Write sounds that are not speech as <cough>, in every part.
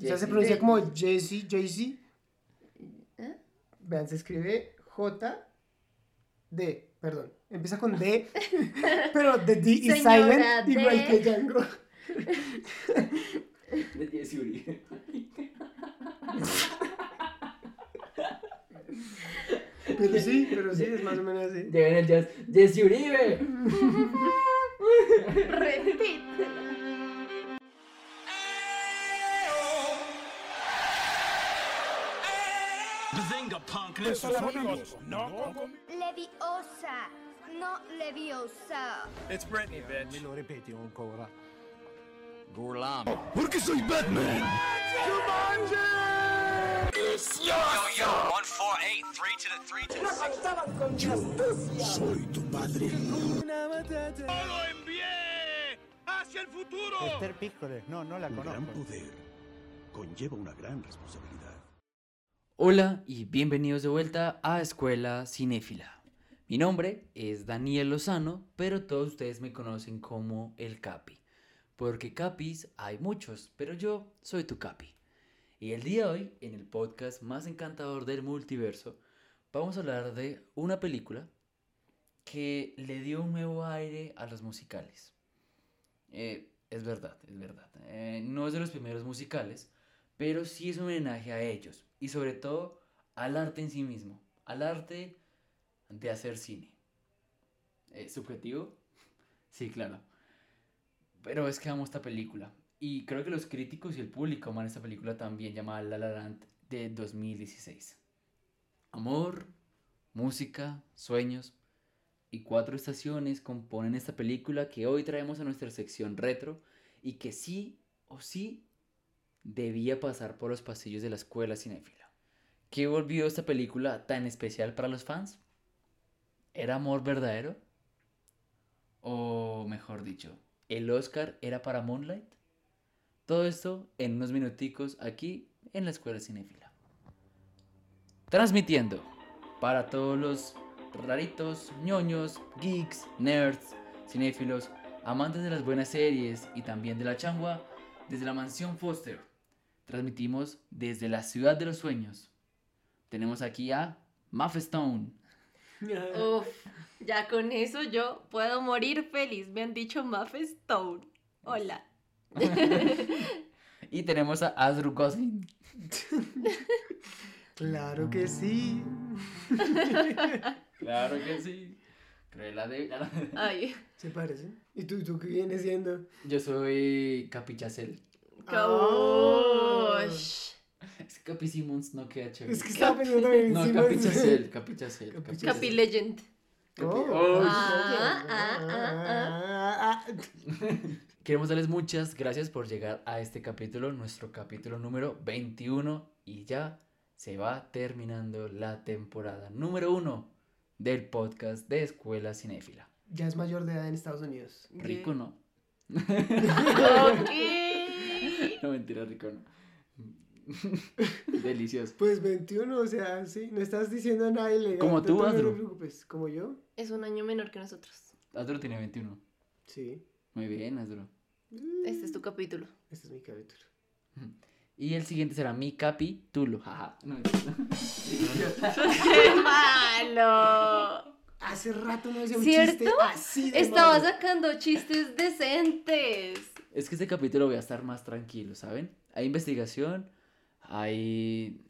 O sea, se pronuncia como Jesse, Jesse. ¿Eh? Vean, se escribe J D, perdón. Empieza con D, <laughs> pero the D is Señora silent, igual D. que Django. De Jesse Uribe. Pero sí, pero sí, es más o menos así. Llega en el jazz. ¡Jesse Uribe! <laughs> Repítelo. Leviosa, no leviosa. It's Britney, bitch. Me lo ancora. Perché sei Batman? Yo, yo, one, four, eight, three to the three to the six. Soy tu padre. ¡Lo envié! ¡Hacia el futuro! Esther Piccole, no, no la Un gran conozco. poder conlleva una gran responsabilidad. Hola y bienvenidos de vuelta a Escuela Cinéfila. Mi nombre es Daniel Lozano, pero todos ustedes me conocen como el Capi. Porque Capis hay muchos, pero yo soy tu Capi. Y el día de hoy, en el podcast más encantador del multiverso, vamos a hablar de una película que le dio un nuevo aire a los musicales. Eh, es verdad, es verdad. Eh, no es de los primeros musicales, pero sí es un homenaje a ellos y sobre todo al arte en sí mismo, al arte de hacer cine. ¿Es subjetivo? <laughs> Sí, claro. Pero es que amo esta película y creo que los críticos y el público aman esta película también llamada La La Land de 2016. Amor, música, sueños y cuatro estaciones componen esta película que hoy traemos a nuestra sección retro y que sí o sí debía pasar por los pasillos de la escuela cinéfila. ¿Qué volvió esta película tan especial para los fans? ¿Era amor verdadero? O mejor dicho, ¿el Oscar era para Moonlight? Todo esto en unos minuticos aquí en la escuela cinéfila. Transmitiendo para todos los raritos, ñoños, geeks, nerds, cinéfilos, amantes de las buenas series y también de la changua, desde la mansión Foster. Transmitimos desde la ciudad de los sueños. Tenemos aquí a Muff Stone. <laughs> Uf, ya con eso yo puedo morir feliz. Me han dicho Muff Stone. Hola. <laughs> Y tenemos a Andrew Gosling. <laughs> Claro que sí. Claro que sí. Cruella de... Ay, ¿Se parecen? ¿Y tú, tú qué vienes siendo? Yo soy Capichacel. Ah. Gosh. Es que Capi Simmons no queda chévere. Es que estaba pensando también No. Capi- Capichacel. Capi Legend. Oh. Oh. Ah, ah. Queremos darles muchas gracias por llegar a este capítulo, nuestro capítulo número 21 y ya se va terminando la temporada número 1 del podcast de Escuela Cinéfila. Ya es mayor de edad en Estados Unidos. Rico, ¿no? Ok. <laughs> No, mentira, rico, no. <laughs> Delicioso. Pues 21, o sea, sí, no estás diciendo nada ilegal. Como tú, no te Andrew. preocupes. ¿Como yo? Es un año menor que nosotros. Astro tiene 21. Sí. Muy bien, Astro. Este es tu capítulo. Este es mi capítulo. Y el siguiente será mi capítulo. Jaja. No, mentira. <laughs> ¡Qué malo! Hace rato no decía un ¿Cierto? chiste así de Estaba malo. sacando chistes decentes. Es que este capítulo voy a estar más tranquilo, ¿saben? Hay investigación, hay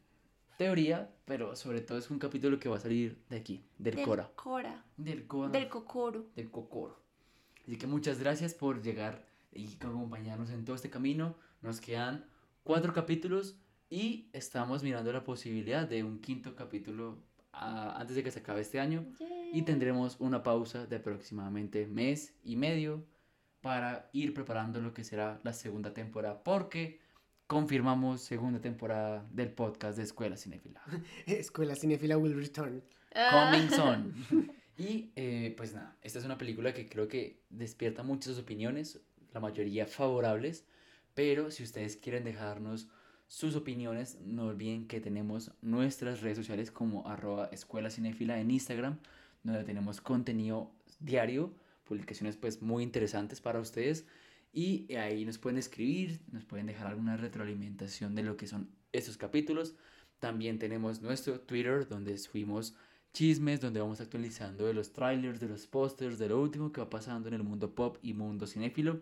teoría, pero sobre todo es un capítulo que va a salir de aquí, del, Del Cora. Cora. Del Cora. Del Cocoro. del Cocoro. Así que muchas gracias por llegar y acompañarnos en todo este camino. Nos quedan cuatro capítulos y estamos mirando la posibilidad de un quinto capítulo ah, antes de que se acabe este año. Y tendremos una pausa de aproximadamente mes y medio para ir preparando lo que será la segunda temporada. Porque confirmamos segunda temporada del podcast de Escuela Cinéfila. <laughs> Escuela Cinefila will return. Ah. Coming <laughs> soon. <laughs> Y eh, pues nada, esta es una película que creo que despierta muchas opiniones, la mayoría favorables, pero si ustedes quieren dejarnos sus opiniones, no olviden que tenemos nuestras redes sociales como arroba escuela cinéfila en Instagram, donde tenemos contenido diario, publicaciones pues muy interesantes para ustedes Y ahí nos pueden escribir, nos pueden dejar alguna retroalimentación de lo que son estos capítulos. También tenemos nuestro Twitter donde subimos chismes, donde vamos actualizando de los trailers, de los pósters, de lo último que va pasando en el mundo pop y mundo cinéfilo.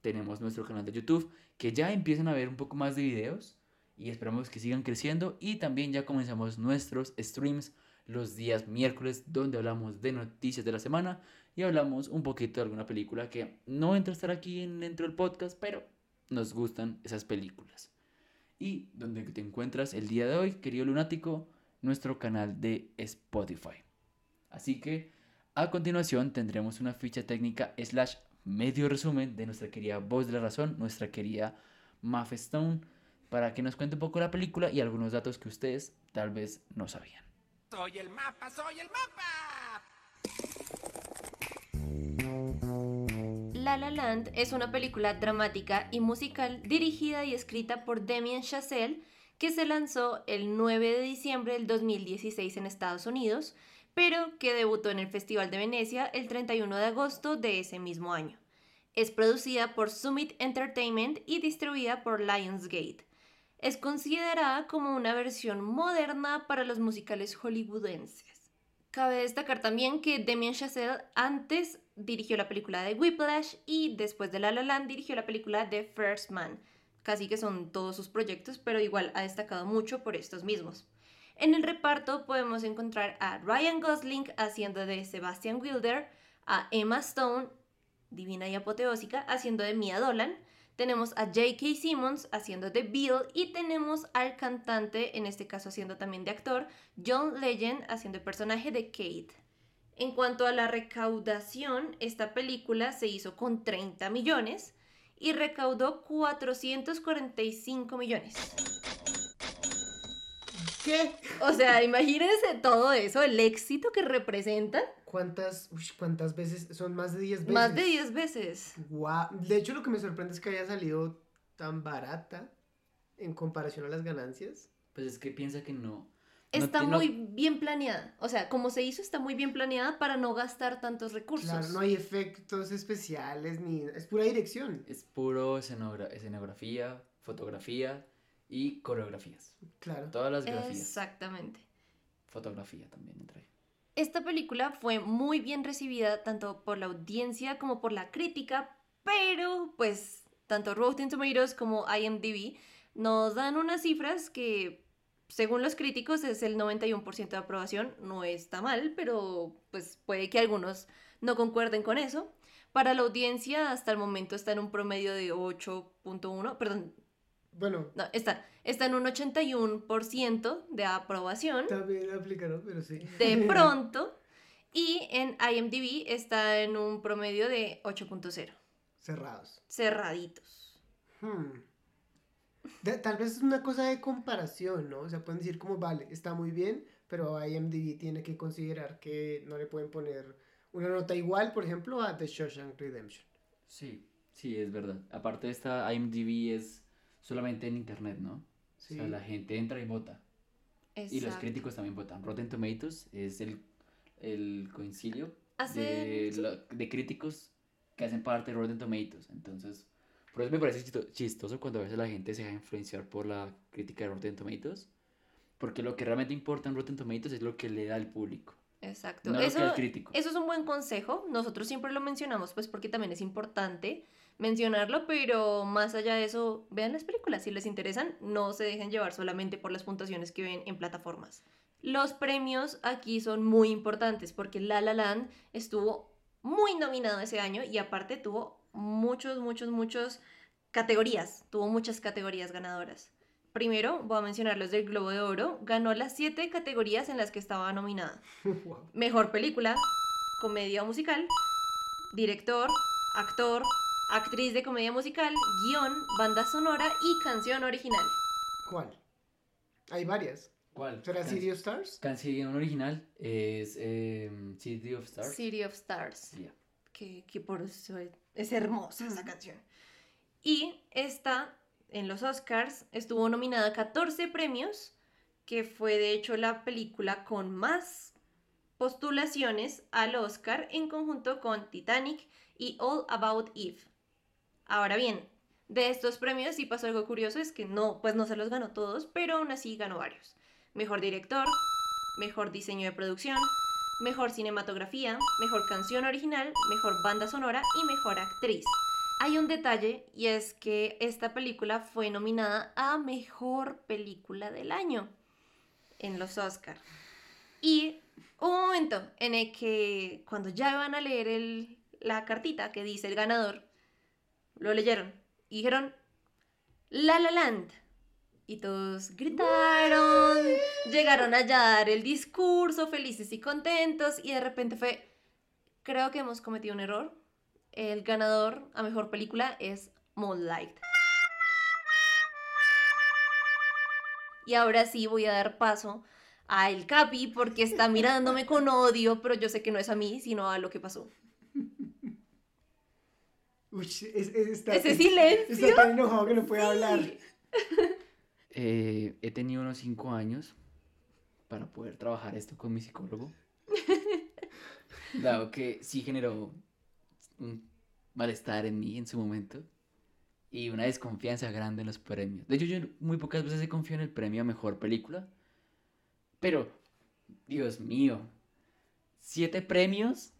Tenemos nuestro canal de YouTube que ya empiezan a ver un poco más de videos y esperamos que sigan creciendo. Y también ya comenzamos nuestros streams los días miércoles donde hablamos de noticias de la semana y hablamos un poquito de alguna película que no entra a estar aquí en- dentro del podcast, pero nos gustan esas películas. Y donde te encuentras el día de hoy, querido lunático, nuestro canal de Spotify. Así que a continuación tendremos una ficha técnica slash medio resumen de nuestra querida voz de la razón, nuestra querida Stone, para que nos cuente un poco la película y algunos datos que ustedes tal vez no sabían. Soy el mapa, soy el mapa. La La Land es una película dramática y musical dirigida y escrita por Damien Chazelle que se lanzó el 9 de diciembre del 2016 en Estados Unidos, pero que debutó en el Festival de Venecia el 31 de agosto de ese mismo año. Es producida por Summit Entertainment y distribuida por Lionsgate. Es considerada como una versión moderna para los musicales hollywoodenses. Cabe destacar también que Damien Chazelle antes dirigió la película de Whiplash y después de La La Land dirigió la película de First Man. Casi que son todos sus proyectos, pero igual ha destacado mucho por estos mismos. En el reparto podemos encontrar a Ryan Gosling haciendo de Sebastian Wilder, a Emma Stone, divina y apoteósica, haciendo de Mia Dolan, tenemos a J.K. Simmons haciendo de Bill y tenemos al cantante, en este caso haciendo también de actor, John Legend haciendo el personaje de Kate. En cuanto a la recaudación, esta película se hizo con 30 millones y recaudó 445 millones. ¿Qué? O sea, imagínense todo eso, el éxito que representan. ¿Cuántas, uy, cuántas veces? Son más de 10 veces. Más de 10 veces. Guau. De hecho, lo que me sorprende es que haya salido tan barata en comparación a las ganancias. Pues es que piensa que no. Está no- muy bien planeada. O sea, como se hizo, está muy bien planeada para no gastar tantos recursos. Claro, no hay efectos especiales ni... Es pura dirección. Es puro escenogra- escenografía, fotografía y coreografías. Claro. Todas las grafías. Exactamente. Fotografía también entre ahí. Esta película fue muy bien recibida tanto por la audiencia como por la crítica, pero pues tanto Rotten Tomatoes como IMDb nos dan unas cifras que según los críticos es el 91% de aprobación, no está mal, pero pues puede que algunos no concuerden con eso. Para la audiencia hasta el momento está en un promedio de 8.1, perdón, Bueno, no, está, está en un 81% de aprobación también aplicaron, pero sí. de <laughs> pronto. Y en IMDb está en un promedio de 8.0. Cerrados. Cerraditos. Hmm. De- tal vez es una cosa de comparación, ¿no? O sea, pueden decir como, vale, está muy bien, pero IMDb tiene que considerar que no le pueden poner una nota igual, por ejemplo, a The Shawshank Redemption. Sí, sí, es verdad. Aparte esta IMDb es solamente en internet, ¿no? Sí. O sea, la gente entra y vota. Y los críticos también votan. Rotten Tomatoes es el, el concilio de, de críticos que hacen parte de Rotten Tomatoes. Entonces, por eso me parece chisto- chistoso cuando a veces la gente se deja influenciar por la crítica de Rotten Tomatoes. Porque lo que realmente importa en Rotten Tomatoes es lo que le da al público. Exacto. No lo que eso, al crítico. eso es un buen consejo. Nosotros siempre lo mencionamos, pues porque también es importante mencionarlo, pero más allá de eso, vean las películas. Si les interesan, no se dejen llevar solamente por las puntuaciones que ven en plataformas. Los premios aquí son muy importantes porque La La Land estuvo muy nominado ese año y aparte tuvo muchos, muchos, muchos categorías. Tuvo muchas categorías ganadoras. Primero, voy a mencionar los del Globo de Oro. Ganó las siete categorías en las que estaba nominada. <laughs> Mejor película, comedia musical, director, actor, actriz de comedia musical, guion, banda sonora y canción original. ¿Cuál? Hay varias. ¿Cuál? ¿Será City of Stars? Canción original es em, City of Stars. City of Stars, Ya. que, que por eso es, es hermosa esa canción. Y esta, en los Oscars, estuvo nominada a 14 premios, que fue de hecho la película con más postulaciones al Oscar en conjunto con Titanic y All About Eve. Ahora bien, de estos premios sí pasó algo curioso, es que no, pues no se los ganó todos, pero aún así ganó varios. Mejor director, mejor diseño de producción, mejor cinematografía, mejor canción original, mejor banda sonora y mejor actriz. Hay un detalle y es que esta película fue nominada a mejor película del año en los Oscar. Y hubo un momento en el que cuando ya iban a leer la cartita que dice el ganador, lo leyeron y dijeron La La Land. Y todos gritaron, llegaron a dar el discurso, felices y contentos, y de repente fue, creo que hemos cometido un error. El ganador a mejor película es Moonlight. Y ahora sí voy a dar paso a El Capi porque está mirándome con odio, pero yo sé que no es a mí, sino a lo que pasó. Uy, es- es- está, Ese silencio. Está tan enojado que no puede hablar. Eh, he tenido unos cinco años para poder trabajar esto con mi psicólogo. Dado que sí generó un malestar en mí en su momento y una desconfianza grande en los premios. De hecho, yo muy pocas veces he confiado en el premio a mejor película. Pero, Dios mío, siete premios.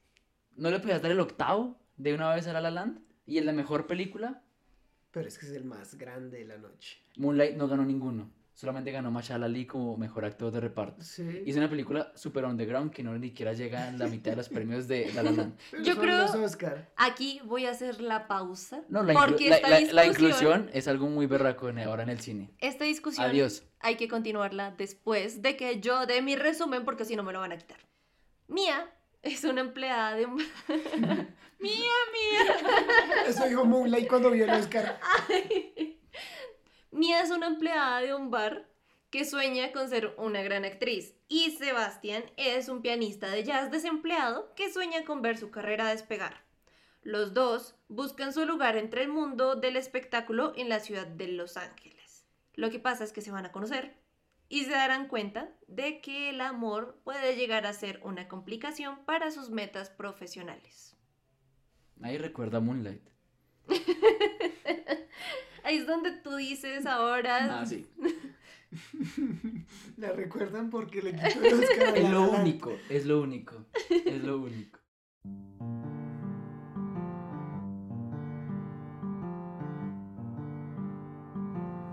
¿No le podías dar el octavo de una vez a La La Land? ¿Y el de mejor película? Pero es que es el más grande de la noche. Moonlight no ganó ninguno. Solamente ganó Mashallah Ali como mejor actor de reparto. Sí. Y es una película super underground que no ni siquiera llega a la mitad de los premios de La La Land. <laughs> Yo creo-. Aquí voy a hacer la pausa. No, la, inclu- porque la- esta la- la inclusión es algo muy berraco en- ahora en el cine. Esta discusión Adiós. hay que continuarla después de que yo dé mi resumen porque si no me lo van a quitar. Mía es una empleada de un... <laughs> mía, mía. Eso dijo Moonlight cuando vio el Oscar. Mía es una empleada de un bar que sueña con ser una gran actriz. Y Sebastián es un pianista de jazz desempleado que sueña con ver su carrera despegar. Los dos buscan su lugar entre el mundo del espectáculo en la ciudad de Los Ángeles. Lo que pasa es que se van a conocer y se darán cuenta de que el amor puede llegar a ser una complicación para sus metas profesionales. Nadie recuerda Moonlight. <laughs> Ahí es donde tú dices ahora... Ah, sí. <laughs> La recuerdan porque le quitó el <laughs> Oscar Es lo único, es lo único. Es lo único.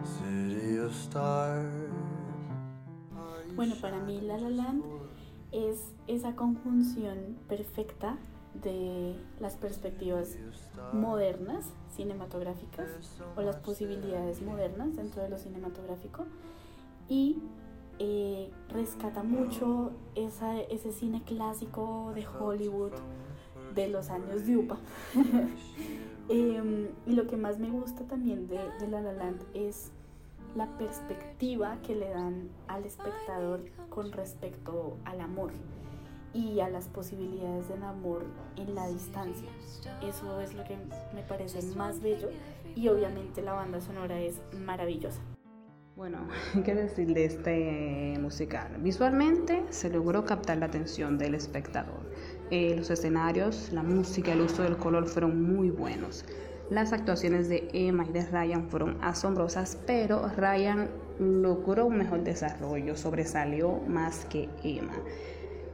City of stars. Bueno, para mí La La Land es esa conjunción perfecta de las perspectivas modernas cinematográficas o las posibilidades modernas dentro de lo cinematográfico y eh, rescata mucho ese cine clásico de Hollywood de los años de UPA. <laughs> Em, y lo que más me gusta también de La La Land es la perspectiva que le dan al espectador con respecto al amor y a las posibilidades del amor en la distancia. Eso es lo que me parece más bello y obviamente la banda sonora es maravillosa. Bueno, <laughs> ¿qué decir de este musical? Visualmente se logró captar la atención del espectador. Eh, los escenarios, la música, el uso del color fueron muy buenos. Las actuaciones de Emma y de Ryan fueron asombrosas, pero Ryan logró un mejor desarrollo, sobresalió más que Emma.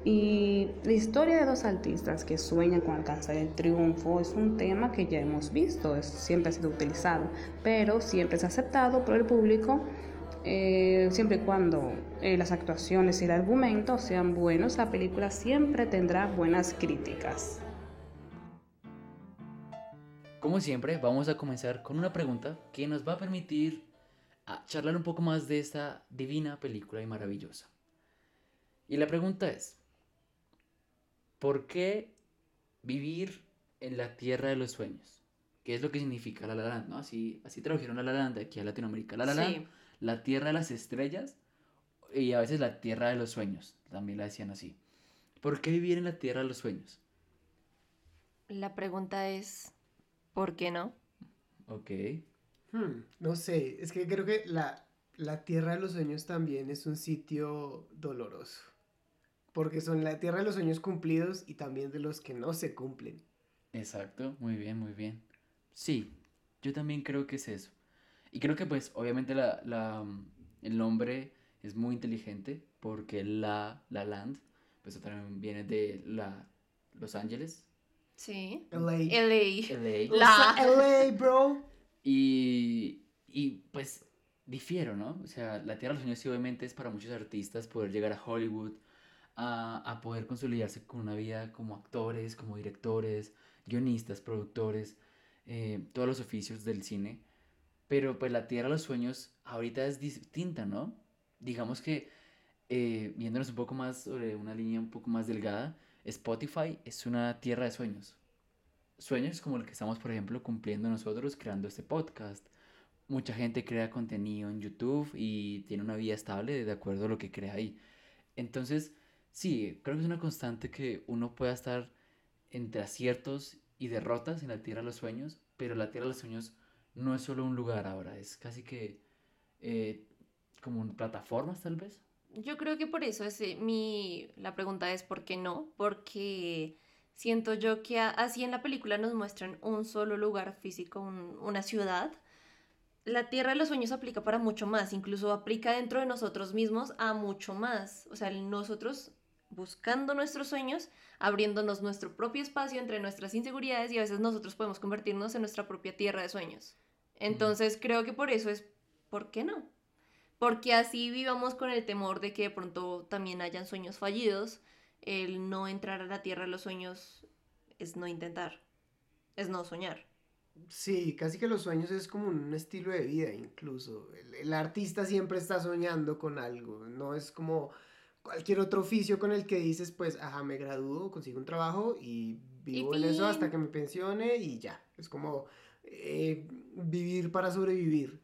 Y la historia de dos artistas que sueñan con alcanzar el triunfo es un tema que ya hemos visto, es- siempre ha sido utilizado, pero siempre es aceptado por el público eh, siempre y cuando eh, las actuaciones y el argumento sean buenos, la película siempre tendrá buenas críticas. Como siempre, vamos a comenzar con una pregunta que nos va a permitir a charlar un poco más de esta divina película y maravillosa. Y la pregunta es, ¿por qué vivir en la tierra de los sueños? ¿Qué es lo que significa La La Land? ¿no? Así, así tradujeron La La Land aquí a Latinoamérica. La La Land, Sí. la tierra de las estrellas y a veces la tierra de los sueños. También la decían así. ¿Por qué vivir en la tierra de los sueños? La pregunta es, ¿por qué no? Ok. Hmm, no sé, es que creo que la, la Tierra de los Sueños también es un sitio doloroso. Porque son la Tierra de los Sueños cumplidos y también de los que no se cumplen. Exacto, muy bien, muy bien. Sí, Yo también creo que es eso. Y creo que pues obviamente la, la, mm, el nombre es muy inteligente porque La La Land, pues también viene de la, Los Ángeles, Sí. LA. LA. LA. La. LA, bro. Y, y pues difiero, ¿no? O sea, la Tierra de los Sueños sí obviamente es para muchos artistas poder llegar a Hollywood, a, a poder consolidarse con una vida como actores, como directores, guionistas, productores, eh, todos los oficios del cine. Pero pues la Tierra de los Sueños ahorita es distinta, ¿no? Digamos que eh, viéndonos un poco más sobre una línea un poco más delgada, Spotify es una tierra de sueños. Sueños como el que estamos, por ejemplo, cumpliendo nosotros creando este podcast. Mucha gente crea contenido en YouTube y tiene una vida estable de acuerdo a lo que crea ahí. Entonces, sí, creo que es una constante que uno pueda estar entre aciertos y derrotas en la Tierra de los Sueños, pero la Tierra de los Sueños no es solo un lugar ahora, es casi que eh, como plataformas tal vez. Yo creo que por eso es eh, mi la pregunta es ¿por qué no? Porque siento yo que a- así en la película nos muestran un solo lugar físico, un- una ciudad. La Tierra de los Sueños aplica para mucho más, incluso aplica dentro de nosotros mismos a mucho más. O sea, nosotros buscando nuestros sueños, abriéndonos nuestro propio espacio entre nuestras inseguridades y a veces nosotros podemos convertirnos en nuestra propia tierra de sueños. Entonces creo que por eso es, ¿por qué no? Porque así vivamos con el temor de que de pronto también hayan sueños fallidos, el no entrar a la tierra de los sueños es no intentar, es no soñar. Sí, casi que los sueños es como un estilo de vida incluso. El, el artista siempre está soñando con algo, no es como cualquier otro oficio con el que dices, pues, ajá, me gradúo, consigo un trabajo y vivo en eso hasta que me pensione y ya. Es como eh, vivir para sobrevivir.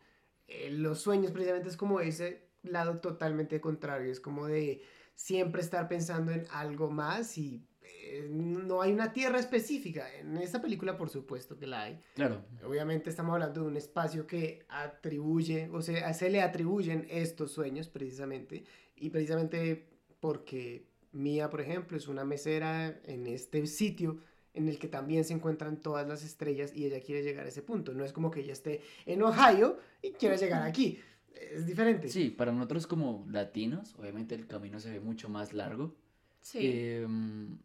Eh, los sueños precisamente es como ese lado totalmente contrario, es como de siempre estar pensando en algo más y eh, no hay una tierra específica. En esta película, por supuesto que la hay. Claro, Obviamente estamos hablando de un espacio que atribuye, o sea, se le atribuyen estos sueños precisamente, y precisamente porque Mía, por ejemplo, es una mesera en este sitio en el que también se encuentran todas las estrellas y ella quiere llegar a ese punto. No es como que ella esté en Ohio y quiera llegar aquí. Es diferente. Sí, para nosotros como latinos, obviamente el camino se ve mucho más largo. Sí. Em,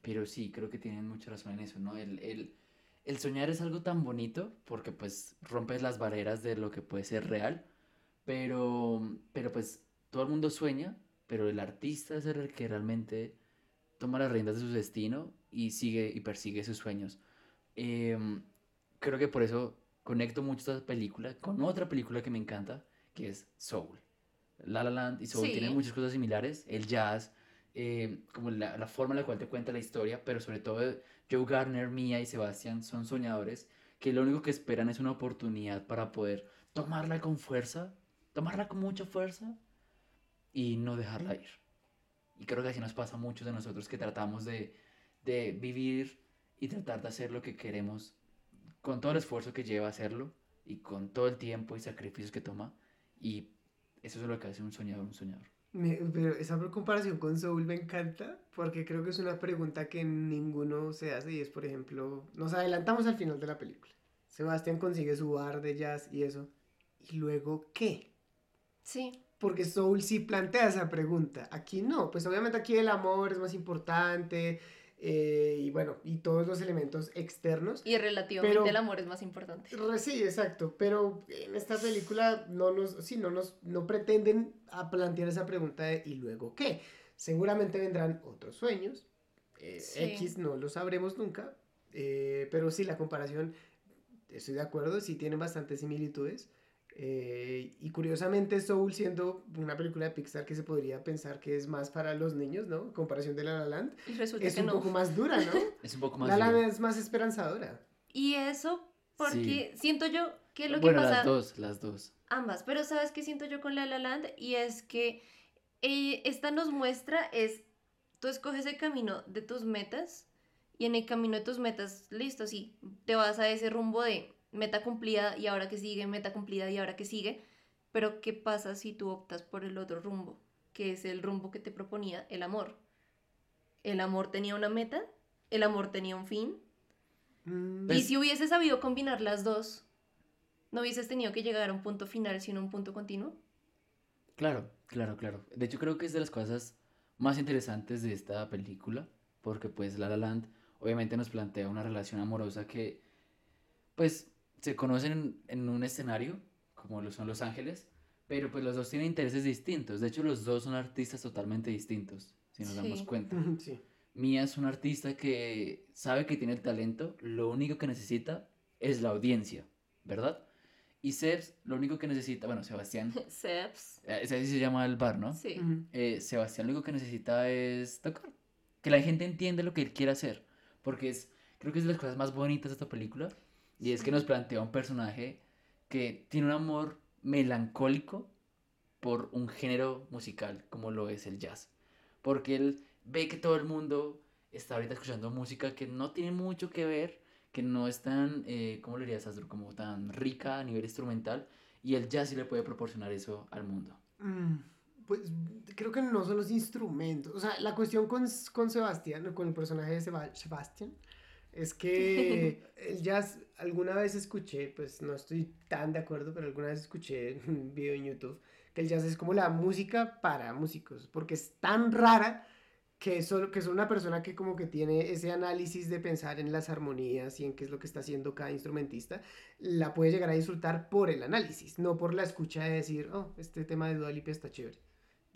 pero sí, creo que tienen mucha razón en eso, ¿no? El, el, el soñar es algo tan bonito porque pues rompes las barreras de lo que puede ser real, pero, pero pues todo el mundo sueña, pero el artista es el que realmente toma las riendas de su destino y sigue y persigue sus sueños. Em, creo que por eso conecto mucho esta película con otra película que me encanta, que es Soul. La La Land y Soul Sí. tienen muchas cosas similares, el jazz, eh, como la, la forma en la cual te cuenta la historia, pero sobre todo Joe Garner, Mia y Sebastian son soñadores que lo único que esperan es una oportunidad para poder tomarla con fuerza, tomarla con mucha fuerza y no dejarla ir. Y creo que así nos pasa a muchos de nosotros que tratamos de, de vivir y tratar de hacer lo que queremos con todo el esfuerzo que lleva hacerlo y con todo el tiempo y sacrificios que toma. Y eso es lo que hace un soñador un soñador. Me- pero esa comparación con Soul me encanta porque creo que es una pregunta que ninguno se hace y es, por ejemplo, nos adelantamos al final de la película. Sebastián consigue su bar de jazz y eso. ¿Y luego qué? Sí. Porque Soul sí plantea esa pregunta. Aquí no. Pues obviamente aquí el amor es más importante eh, y bueno, y todos los elementos externos. Y relativamente Pero- el amor es más importante. Sí, exacto, pero en esta película no nos, sí, no nos, no pretenden a plantear esa pregunta de ¿y luego qué? Seguramente vendrán otros sueños, eh, Sí. X no lo sabremos nunca, eh, pero sí, la comparación, estoy de acuerdo, sí tienen bastantes similitudes, eh, y curiosamente Soul siendo una película de Pixar que se podría pensar que es más para los niños, ¿no? En comparación de La La Land, Y resulta es que un no. poco más dura, ¿no? <laughs> Es un poco más... La La. Land es más esperanzadora. Y eso porque siento yo que lo que bueno, pasa... las dos, las dos. Ambas, pero ¿sabes qué siento yo con La La Land? Y es que eh, esta nos muestra es, tú escoges el camino de tus metas y en el camino de tus metas, listo, sí, te vas a ese rumbo de meta cumplida y ahora que sigue, meta cumplida y ahora que sigue, pero ¿qué pasa si tú optas por el otro rumbo, que es el rumbo que te proponía el amor? El amor tenía una meta, el amor tenía un fin, Mm, y si hubiese sabido combinar las dos, ¿No hubieses tenido que llegar a un punto final sino un punto continuo? Claro, claro, claro. De hecho, creo que es de las cosas más interesantes de esta película, porque pues La La Land obviamente nos plantea una relación amorosa que pues se conocen en, un escenario, como lo son Los Ángeles, pero pues los dos tienen intereses distintos. De hecho, los dos son artistas totalmente distintos, si nos damos cuenta. <laughs> Sí. Mia es un artista que sabe que tiene el talento, lo único que necesita es la audiencia, ¿verdad? Y Sebs, lo único que necesita, bueno, Sebastián, <laughs> Seps. eh, ese así se llama el bar, ¿no? Sí. Eh, Sebastián lo único que necesita es tocar. Que la gente entienda lo que él quiere hacer. Porque es, creo que es de las cosas más bonitas de esta película. Y es que nos plantea un personaje que tiene un amor melancólico por un género musical como lo es el jazz. Porque él ve que todo el mundo está ahorita escuchando música que no tiene mucho que ver, que no es tan, eh, ¿cómo le dirías, Astro? Como tan rica a nivel instrumental. Y el jazz sí le puede proporcionar eso al mundo. Mm, Pues creo que no son los instrumentos. O sea, la cuestión con, con Sebastián, con el personaje de Seba- Sebastián, es que <laughs> el jazz, alguna vez escuché, pues no estoy tan de acuerdo, pero alguna vez escuché un video en YouTube, que el jazz es como la música para músicos, porque es tan rara que solo que es una persona que como que tiene ese análisis de pensar en las armonías y en qué es lo que está haciendo cada instrumentista, la puede llegar a disfrutar por el análisis, no por la escucha de decir, oh, este tema de Dua Lipa está chévere.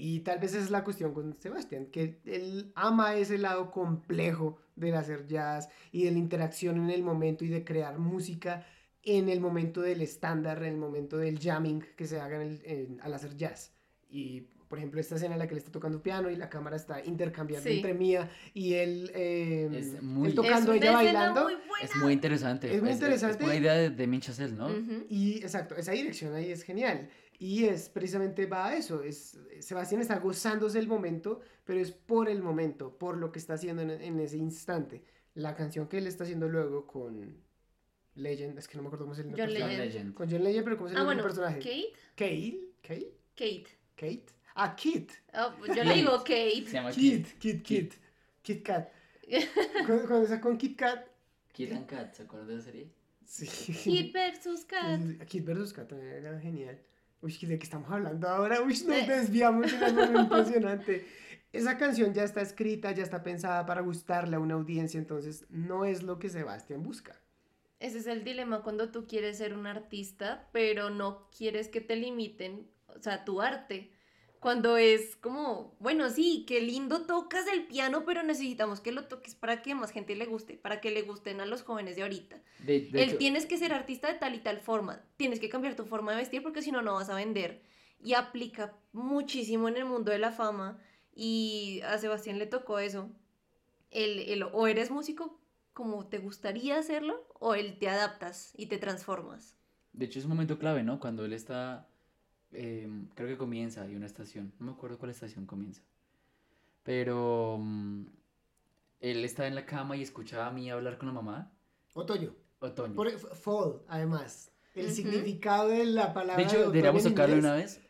Y tal vez esa es la cuestión con Sebastián, que él ama ese lado complejo del hacer jazz y de la interacción en el momento y de crear música en el momento del estándar, en el momento del jamming que se haga en el- en- al hacer jazz. Y, por ejemplo, esta escena en la que él está tocando piano y la cámara está intercambiando Sí. entre Mía y él, eh, Es muy- él tocando, es ella bailando. muy buena. Es muy interesante. Es muy interesante. Es, una idea de, de Min Chazelle, ¿no? Ujú. Y exacto, esa dirección ahí es genial. Y es precisamente va a eso. Es, Sebastián está gozándose el momento, pero es por el momento, por lo que está haciendo en, en ese instante. La canción que él está haciendo luego con Legend, es que no me acuerdo cómo es el nombre. John Legend. Legend. Con John Legend, pero ¿cómo es el Ah, nombre bueno, personaje? Kate. Kate. Kate. Kate. Kate. Ah, Kit. Oh, yo le digo Se Kate. llama Kit. Kid. Kit. Kit. Kit Kat. <laughs> Cuando, cuando está con Kit Kat. Kid and Kat, ¿se acuerdan de la serie? Sí. Kid versus Kat. Kid versus Kat también era genial. Uy, ¿de qué estamos hablando ahora? Uy, nos desviamos de una <laughs> impresionante. Esa canción ya está escrita, ya está pensada para gustarle a una audiencia, entonces no es lo que Sebastián busca. Ese es el dilema cuando tú quieres ser un artista, pero no quieres que te limiten, o sea, tu arte. Cuando es como, bueno, sí, qué lindo tocas el piano, pero necesitamos que lo toques para que más gente le guste, para que le gusten a los jóvenes de ahorita. De, hecho, tienes que ser artista de tal y tal forma, tienes que cambiar tu forma de vestir porque si no, no vas a vender. Y aplica muchísimo en el mundo de la fama y a Sebastián le tocó eso. El, el- o eres músico como te gustaría hacerlo o él te adaptas y te transformas. de hecho, es un momento clave, ¿no? Cuando él está. Eh, creo que comienza, hay una estación. No me acuerdo cuál estación comienza. Pero. mm, él está en la cama y escucha a mí hablar con la mamá. Otoño. Otoño. Por, fall, además. El Ujú. significado de la palabra. De hecho, otoño deberíamos tocarlo inglés. una vez.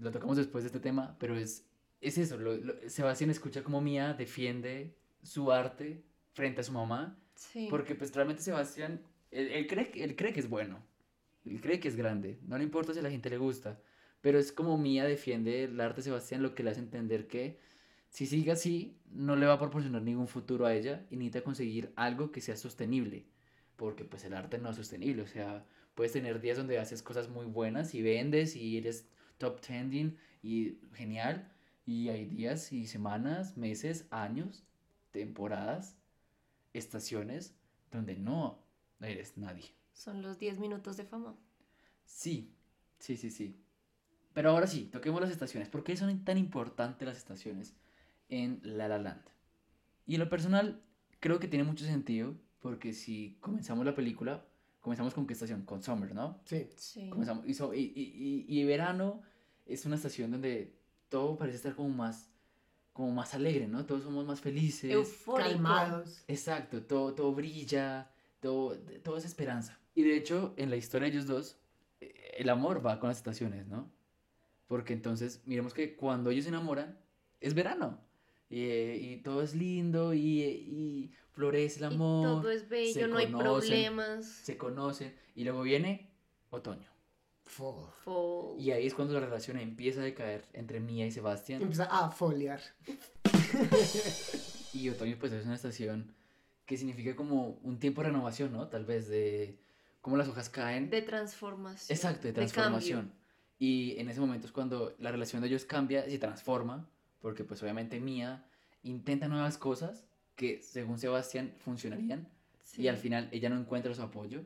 Lo tocamos después de este tema, pero es, es eso. lo- lo- Sebastián escucha como Mía defiende su arte frente a su mamá. Sí. Porque pues realmente Sebastián, él, él cree, que- él cree que es bueno. Él cree que es grande. No le importa si a la gente le gusta. Pero es como Mía defiende el arte Sebastián lo que le hace entender que si sigue así, no le va a proporcionar ningún futuro a ella y necesita conseguir algo que sea sostenible. Porque pues el arte no es sostenible. O sea, puedes tener días donde haces cosas muy buenas y vendes y eres top trending y genial. Y hay días y semanas, meses, años, temporadas, estaciones donde no eres nadie. Son los 10 minutos de fama. Sí, sí, sí, sí. Pero ahora sí, toquemos las estaciones. ¿Por qué son tan importantes las estaciones en La La Land? Y en lo personal, creo que tiene mucho sentido porque si comenzamos la película, comenzamos con qué estación? Con Summer, ¿no? Sí. Sí. Comenzamos, y, so- y, y- y- y verano es una estación donde todo parece estar como más, como más alegre, ¿no? Todos somos más felices. Eufórico. Calmados. Exacto, todo, todo brilla, todo, todo es esperanza. Y de hecho, en la historia de ellos dos, eh, el amor va con las estaciones, ¿no? Porque entonces, miremos que cuando ellos se enamoran, es verano. Y, eh, y todo es lindo y, eh, y florece el Y amor. todo es bello, se no hay problemas. Se conocen. Y luego viene otoño. Fall. Fall. Y ahí es cuando la relación empieza a decaer entre Mía y Sebastián. Empieza a foliar. <laughs> Y otoño pues es una estación que significa como un tiempo de renovación, ¿no? Tal vez de cómo las hojas caen. De transformación. Exacto, de transformación. Y en ese momento es cuando la relación de ellos cambia y se transforma, porque pues obviamente Mía intenta nuevas cosas que según Sebastián funcionarían y Sí. al final ella no encuentra su apoyo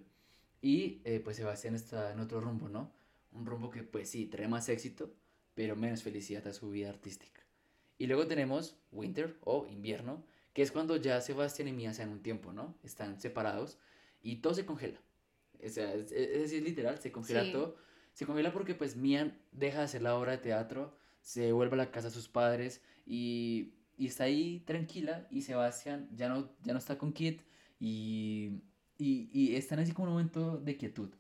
y eh, pues Sebastián está en otro rumbo, ¿no? Un rumbo que pues sí, trae más éxito, pero menos felicidad a su vida artística. Y luego tenemos Winter o invierno, que es cuando ya Sebastián y Mía se dan un tiempo, ¿no? Están separados y todo se congela. O sea, es, es- es decir, literal, se congela Sí. todo. Se congela porque pues Mía deja de hacer la obra de teatro, se vuelve a la casa de sus padres y, y está ahí tranquila y Sebastián ya no, ya no está con Kit y, y, y están así como un momento de quietud.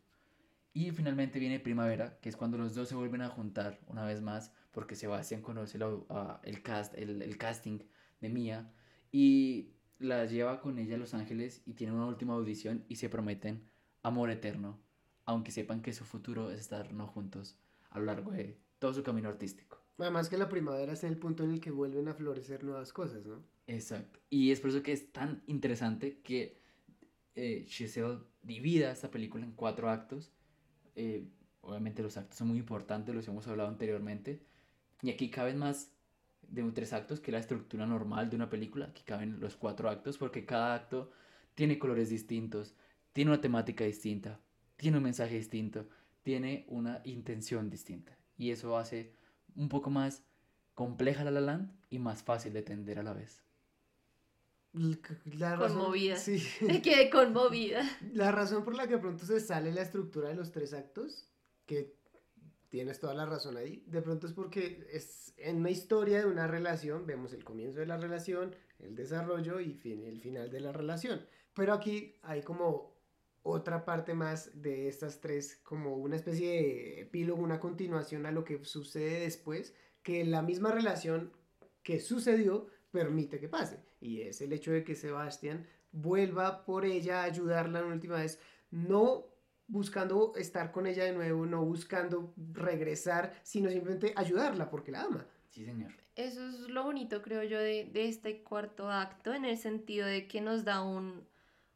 Y finalmente viene primavera, que es cuando los dos se vuelven a juntar una vez más, porque Sebastián conoce la- a- el, cast, el, el casting de Mía y la lleva con ella a Los Ángeles y tienen una última audición y se prometen amor eterno, aunque sepan que su futuro es estar no juntos a lo largo de todo su camino artístico. Además que la primavera es el punto en el que vuelven a florecer nuevas cosas, ¿no? Exacto. Y es por eso que es tan interesante que eh, Giselle divida esta película en cuatro actos. Eh, obviamente los actos son muy importantes, los hemos hablado anteriormente. Y aquí caben más de tres actos que la estructura normal de una película. Aquí caben los cuatro actos porque cada acto tiene colores distintos, tiene una temática distinta, tiene un mensaje distinto, tiene una intención distinta. Y eso hace un poco más compleja La La Land y más fácil de entender a la vez. La razón- Conmovida. Sí. <laughs> Me quedé conmovida. La razón por la que pronto se sale la estructura de los tres actos, que tienes toda la razón ahí, de pronto es porque es en una historia de una relación, vemos el comienzo de la relación, el desarrollo y fin, el final de la relación. Pero aquí hay como otra parte más de estas tres, como una especie de epílogo, una continuación a lo que sucede después, que la misma relación que sucedió permite que pase. Y es el hecho de que Sebastián vuelva por ella a ayudarla una última vez, no buscando estar con ella de nuevo, no buscando regresar, sino simplemente ayudarla porque la ama. Sí, señor. Eso es lo bonito, creo yo, de, de este cuarto acto, en el sentido de que nos da un,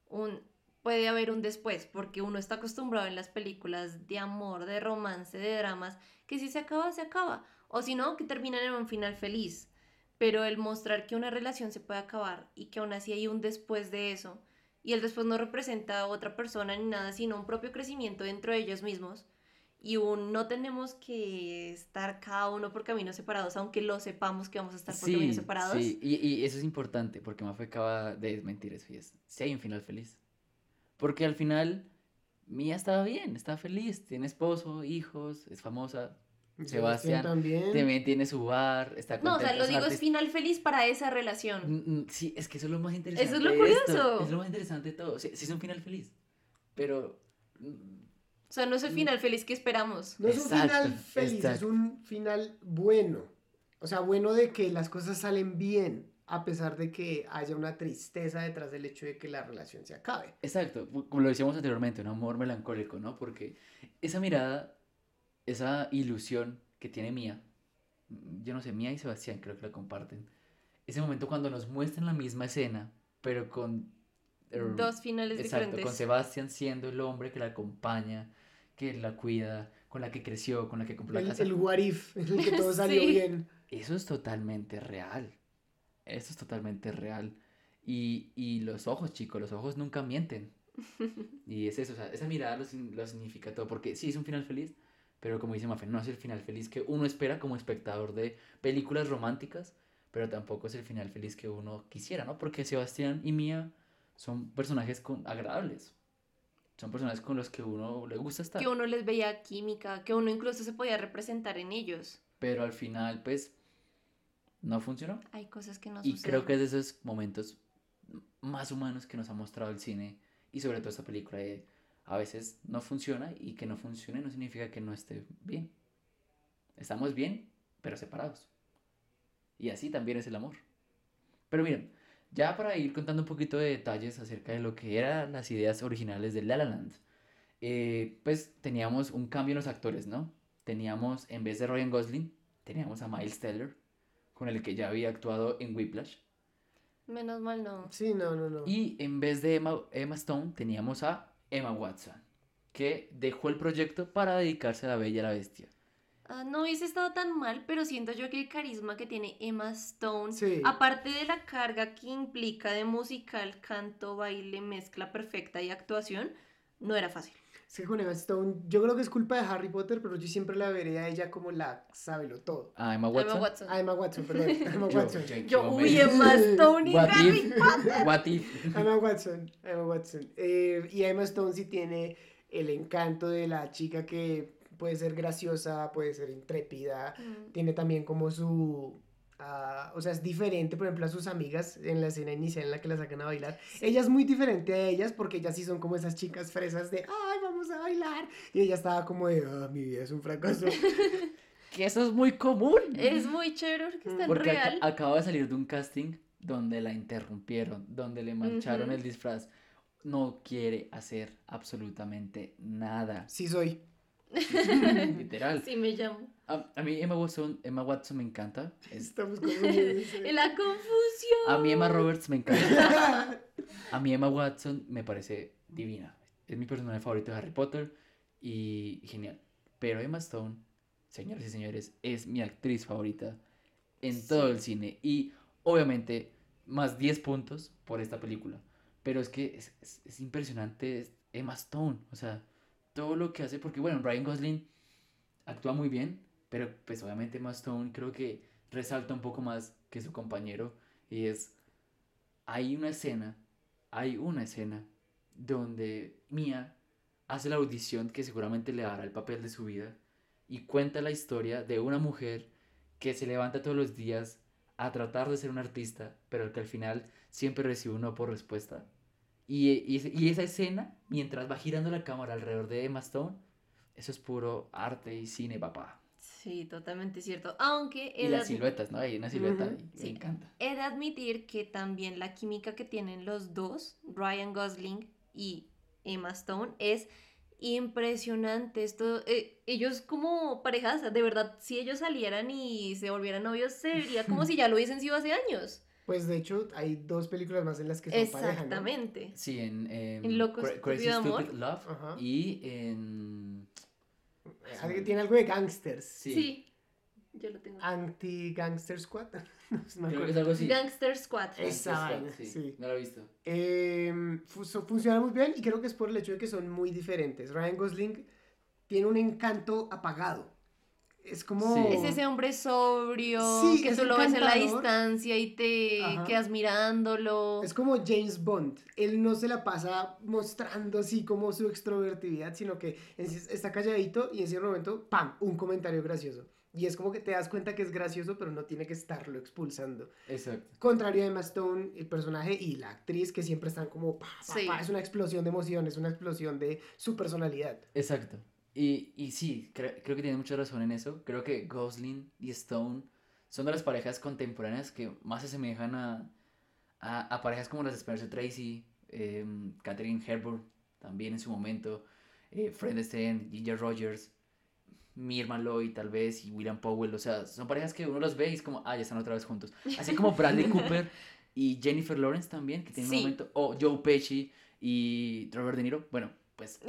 un... Puede haber un después, porque uno está acostumbrado en las películas de amor, de romance, de dramas, que si se acaba, se acaba. O si no, que terminan en un final feliz. Pero el mostrar que una relación se puede acabar y que aún así hay un después de eso, y el después no representa a otra persona ni nada, sino un propio crecimiento dentro de ellos mismos, y un no tenemos que estar cada uno por caminos separados, aunque lo sepamos que vamos a estar por caminos separados. sí, y, y eso es importante porque Mafe acaba de desmentir eso y es, si hay un final feliz. Porque al final Mía estaba bien, está feliz, tiene esposo, hijos, es famosa. Sebastián también. También tiene su bar, está No, o sea, lo digo es final feliz para esa relación. Mm, mm, Sí, es que eso es lo más interesante. Eso es lo esto, curioso. Es lo más interesante de todo. Sí, sí es un final feliz. Pero. mm, O sea, no es el final feliz que esperamos. No es un final feliz, es un final bueno. O sea, bueno de que las cosas salen bien, a pesar de que haya una tristeza detrás del hecho de que la relación se acabe. Exacto, como lo decíamos anteriormente, un amor melancólico, ¿no? Porque esa mirada, esa ilusión que tiene Mía, mm, yo no sé, Mía y Sebastián creo que la comparten. Ese momento cuando nos muestran la misma escena, pero con... er, Dos finales Exacto, diferentes. con Sebastián siendo el hombre que la acompaña, que la cuida, con la que creció, con la que compró la casa. el what if, en el que todo <laughs> salió Sí. bien. Eso es totalmente real. Eso es totalmente real. Y, y los ojos, chicos, los ojos nunca mienten. <laughs> Y es eso, o sea, esa mirada lo, lo significa todo. Porque sí, es un final feliz, pero como dice Mafe, no es el final feliz que uno espera como espectador de películas románticas, pero tampoco es el final feliz que uno quisiera, ¿no? Porque Sebastián y Mía son personajes con, agradables. Son personajes con los que uno le gusta estar. Que uno les veía química, que uno incluso se podía representar en ellos. Pero al final, pues, no funcionó. Hay cosas que no Y suceden. creo que es de esos momentos más humanos que nos ha mostrado el cine y sobre todo esta película de a veces no funciona y que no funcione no significa que no esté bien. Estamos bien, pero separados. Y así también es el amor. Pero miren, ya para ir contando un poquito de detalles acerca de lo que eran las ideas originales de La La Land, eh, pues teníamos un cambio en los actores, ¿no? Teníamos, en vez de Ryan Gosling, teníamos a Miles Teller, con el que ya había actuado en Whiplash. Menos mal no. Sí, no, no, no. Y en vez de Emma, Emma Stone, teníamos a Emma Watson, que dejó el proyecto para dedicarse a La Bella y la Bestia. Ah, no hubiese estado tan mal, pero siento yo que el carisma que tiene Emma Stone, Sí. aparte de la carga que implica de musical, canto, baile, mezcla perfecta y actuación, no era fácil. Es que con Emma Stone, yo creo que es culpa de Harry Potter, pero yo siempre la veré a ella como la sábelo todo. A Emma Watson. Emma Watson. A Emma Watson, perdón. <laughs> Emma Watson. yo- Yo, yo uy, Emma <laughs> Stone y Harry if? Potter. What if? Emma Watson, Emma Watson. Eh, y Emma Stone sí tiene el encanto de la chica que puede ser graciosa, puede ser intrépida, Mm. tiene también como su... o sea, es diferente, por ejemplo, a sus amigas en la escena inicial en la que la sacan a bailar. Ella es muy diferente a ellas porque ellas sí son como esas chicas fresas de, ay, vamos a bailar. Y ella estaba como de, ah, mi vida es un fracaso. <laughs> Que eso es muy común. Es muy chévere porque está en Porque real. acaba de salir de un casting donde la interrumpieron, donde le mancharon el disfraz. No quiere hacer absolutamente nada. Sí soy. <laughs> Literal. Sí, me llamo. A, a mí Emma Watson, Emma Watson me encanta. <laughs> Es- Estamos <laughs> confundidos. La confusión. a mí Emma Roberts me encanta. A mí Emma Watson me parece divina. Es mi personaje favorito de Harry Potter y genial. Pero Emma Stone, señores y señores, es mi actriz favorita en todo el cine. Y obviamente más 10 puntos por esta película. Pero es que es, es- es impresionante es Emma Stone. O sea, todo lo que hace. Porque bueno, Ryan Gosling actúa muy bien. Pero pues obviamente Emma Stone creo que resalta un poco más que su compañero. Y es... Hay una escena. Hay una escena donde Mia hace la audición que seguramente le dará el papel de su vida y cuenta la historia de una mujer que se levanta todos los días a tratar de ser un artista, pero que al final siempre recibe un no por respuesta. Y, y, ese- y esa escena, mientras va girando la cámara alrededor de Emma Stone, eso es puro arte y cine, papá. Sí, totalmente cierto. Aunque Y las siluetas, ¿no? Hay una silueta y sí. me encanta. he de admitir que también la química que tienen los dos, Ryan Gosling y Emma Stone, es impresionante. Esto, eh, ellos como parejas, de verdad, si ellos salieran y se volvieran novios, se vería como <laughs> si ya lo hubiesen sido hace años. Pues de hecho, hay dos películas más en las que son pareja, ¿no? Exactamente. Sí, en, em, En Loco, Cra- Crazy Estúpido Amor. Stupid Love Ajá. y en... Algo- Tiene algo de gangsters. Sí, Sí. Yo lo tengo. Anti-Gangster Squad. <laughs> no me creo que es algo así. Gangster Squad. Esa sí. No lo he visto. Eh, fu- funciona muy bien y creo que es por el hecho de que son muy diferentes. Ryan Gosling tiene un encanto apagado. Es como... Sí. Es ese hombre sobrio, Sí, que es tú lo ves en la distancia y te Ajá. quedas mirándolo. Es como James Bond. Él no se la pasa mostrando así como su extrovertividad, sino que está calladito y en cierto momento, ¡pam!, un comentario gracioso. Y es como que te das cuenta que es gracioso, pero no tiene que estarlo expulsando. Exacto. Contrario a Emma Stone, el personaje y la actriz que siempre están como, pa, pa, Sí. pa, es una explosión de emociones, una explosión de su personalidad. Exacto. Y, y sí, cre- creo que tiene mucha razón en eso. Creo que Gosling y Stone son de las parejas contemporáneas que más se asemejan a, a, a parejas como las de Spencer Tracy, em, Catherine Hepburn también en su momento, eh, Fred Astaire, Ginger Rogers, Mirma Lloyd tal vez y William Powell. O sea, son parejas que uno los ve y es como, ah, ya están otra vez juntos. Así como Bradley <laughs> Cooper y Jennifer Lawrence también, que tienen Sí. un momento, o Joe Pesci y Robert De Niro. Bueno, pues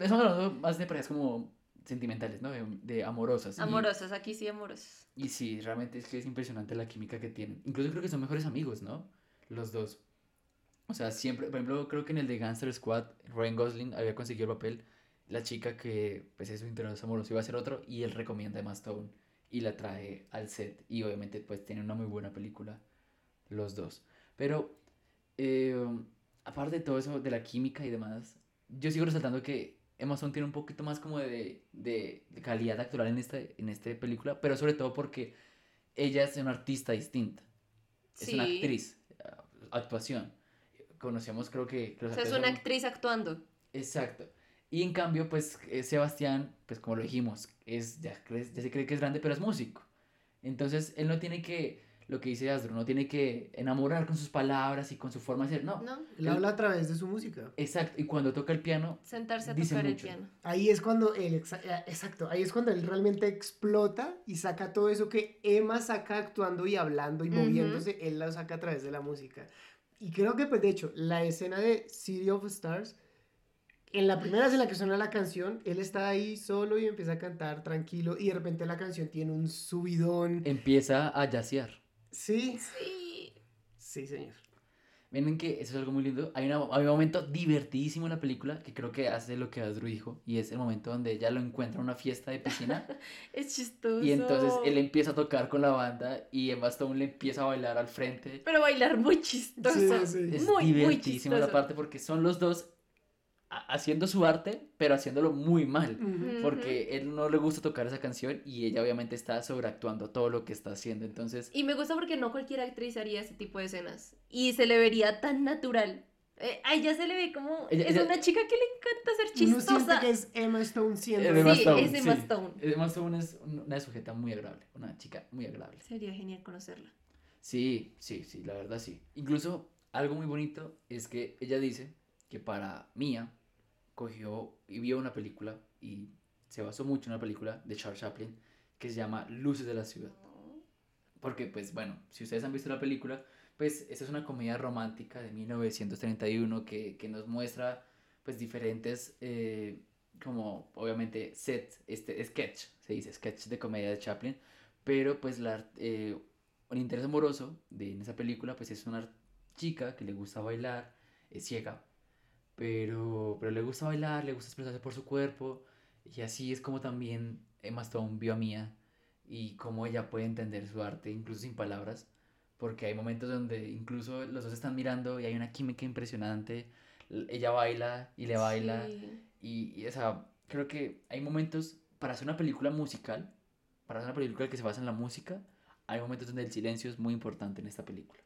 Estamos hablando más de parejas como sentimentales, ¿no? De, de amorosas. Y- Amorosos, aquí sí amorosos. Y, sí, realmente es que es impresionante la química que tienen. Incluso creo que son mejores amigos, ¿no? Los dos. O sea, siempre, por ejemplo, creo que en el de Gangster Squad, Ryan Gosling había conseguido el papel. La chica que, pues, es su interés amoroso iba a ser otro. Y él recomienda a Emma Stone y la trae al set. Y obviamente, pues, tienen una muy buena película los dos. Pero, eh, aparte de todo eso, de la química y demás, yo sigo resaltando que Emma Stone tiene un poquito más como de, de, de calidad actoral en esta, en esta película, pero sobre todo porque ella es una artista distinta. Es una actriz, eh, actuación. Conocemos, creo que... O sea, es una son- actriz actuando. Exacto. Y en cambio, pues eh, Sebastián, pues como lo dijimos, es, ya, ya se cree que es grande, pero es músico. Entonces, él no tiene que lo que dice Asdru, no tiene que enamorar con sus palabras y con su forma de ser, no. ¿No? Él habla a través de su música. Exacto, y cuando toca el piano, Sentarse a Dice tocar el mucho. piano. Ahí es cuando él, eh, exacto, ahí es cuando él realmente explota y saca todo eso que Emma saca actuando y hablando y Ujú. moviéndose, él lo saca a través de la música. Y creo que, pues, de hecho, la escena de City of Stars, en la primera vez en la que suena la canción, él está ahí solo y empieza a cantar tranquilo y de repente la canción tiene un subidón. empieza a yacear. Sí, Sí. sí, señor. Miren que eso es algo muy lindo. Hay, una- hay un momento divertidísimo en la película que creo que hace lo que Asdru dijo. Y es el momento donde ella lo encuentra en una fiesta de piscina. <laughs> Es chistoso. y entonces él empieza a tocar con la banda y Emma Stone le empieza a bailar al frente. Pero bailar muy chistoso. Sí, sí. Es Muy, muy divertidísima la chistoso. parte porque son los dos haciendo su arte, pero haciéndolo muy mal. Ujú. Porque él no le gusta tocar esa canción y ella obviamente está sobreactuando todo lo que está haciendo. Entonces, Y me gusta porque no cualquier actriz haría ese tipo de escenas. Y se le vería tan natural. Eh, a ella se le ve como... Ella- es ella- una chica que le encanta ser siente chistosa. que es Emma Stone siendo... Es Emma Sí, Stone, es Emma sí. Stone. Emma Stone es una sujeta muy agradable, una chica muy agradable. Sería genial conocerla. Sí, sí, sí, la verdad sí. Incluso algo muy bonito es que ella dice que para Mia cogió y vio una película y se basó mucho en una película de Charles Chaplin que se llama Luces de la Ciudad. Porque, pues bueno, si ustedes han visto la película, pues esta es una comedia romántica de 1931 que, que nos muestra pues diferentes, eh, como obviamente set, este sketch, se dice sketch de comedia de Chaplin, pero pues la, eh, el interés amoroso de en esa película pues es una chica que le gusta bailar, es ciega, pero, pero le gusta bailar, le gusta expresarse por su cuerpo y así es como también Emma Stone vio a Mia y cómo ella puede entender su arte incluso sin palabras porque hay momentos donde incluso los dos están mirando y hay una química impresionante ella baila y le baila Sí. y, y, o sea, creo que hay momentos para hacer una película musical para hacer una película que se basa en la música hay momentos donde el silencio es muy importante en esta película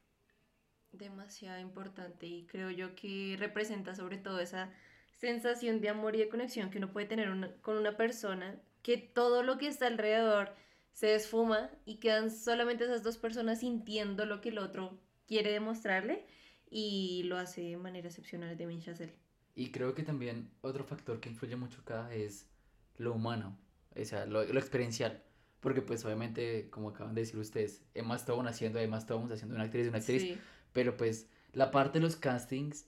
demasiado importante y creo yo que representa sobre todo esa sensación de amor y de conexión que uno puede tener una- con una persona, que todo lo que está alrededor se esfuma y quedan solamente esas dos personas sintiendo lo que el otro quiere demostrarle y lo hace de manera excepcional de Chazelle. Y creo que también otro factor que influye mucho acá es lo humano, o sea, lo, lo experiencial. Porque pues obviamente, como acaban de decir ustedes, Emma Stone haciendo Emma Stone, haciendo una actriz una actriz, Sí. Pero pues la parte de los castings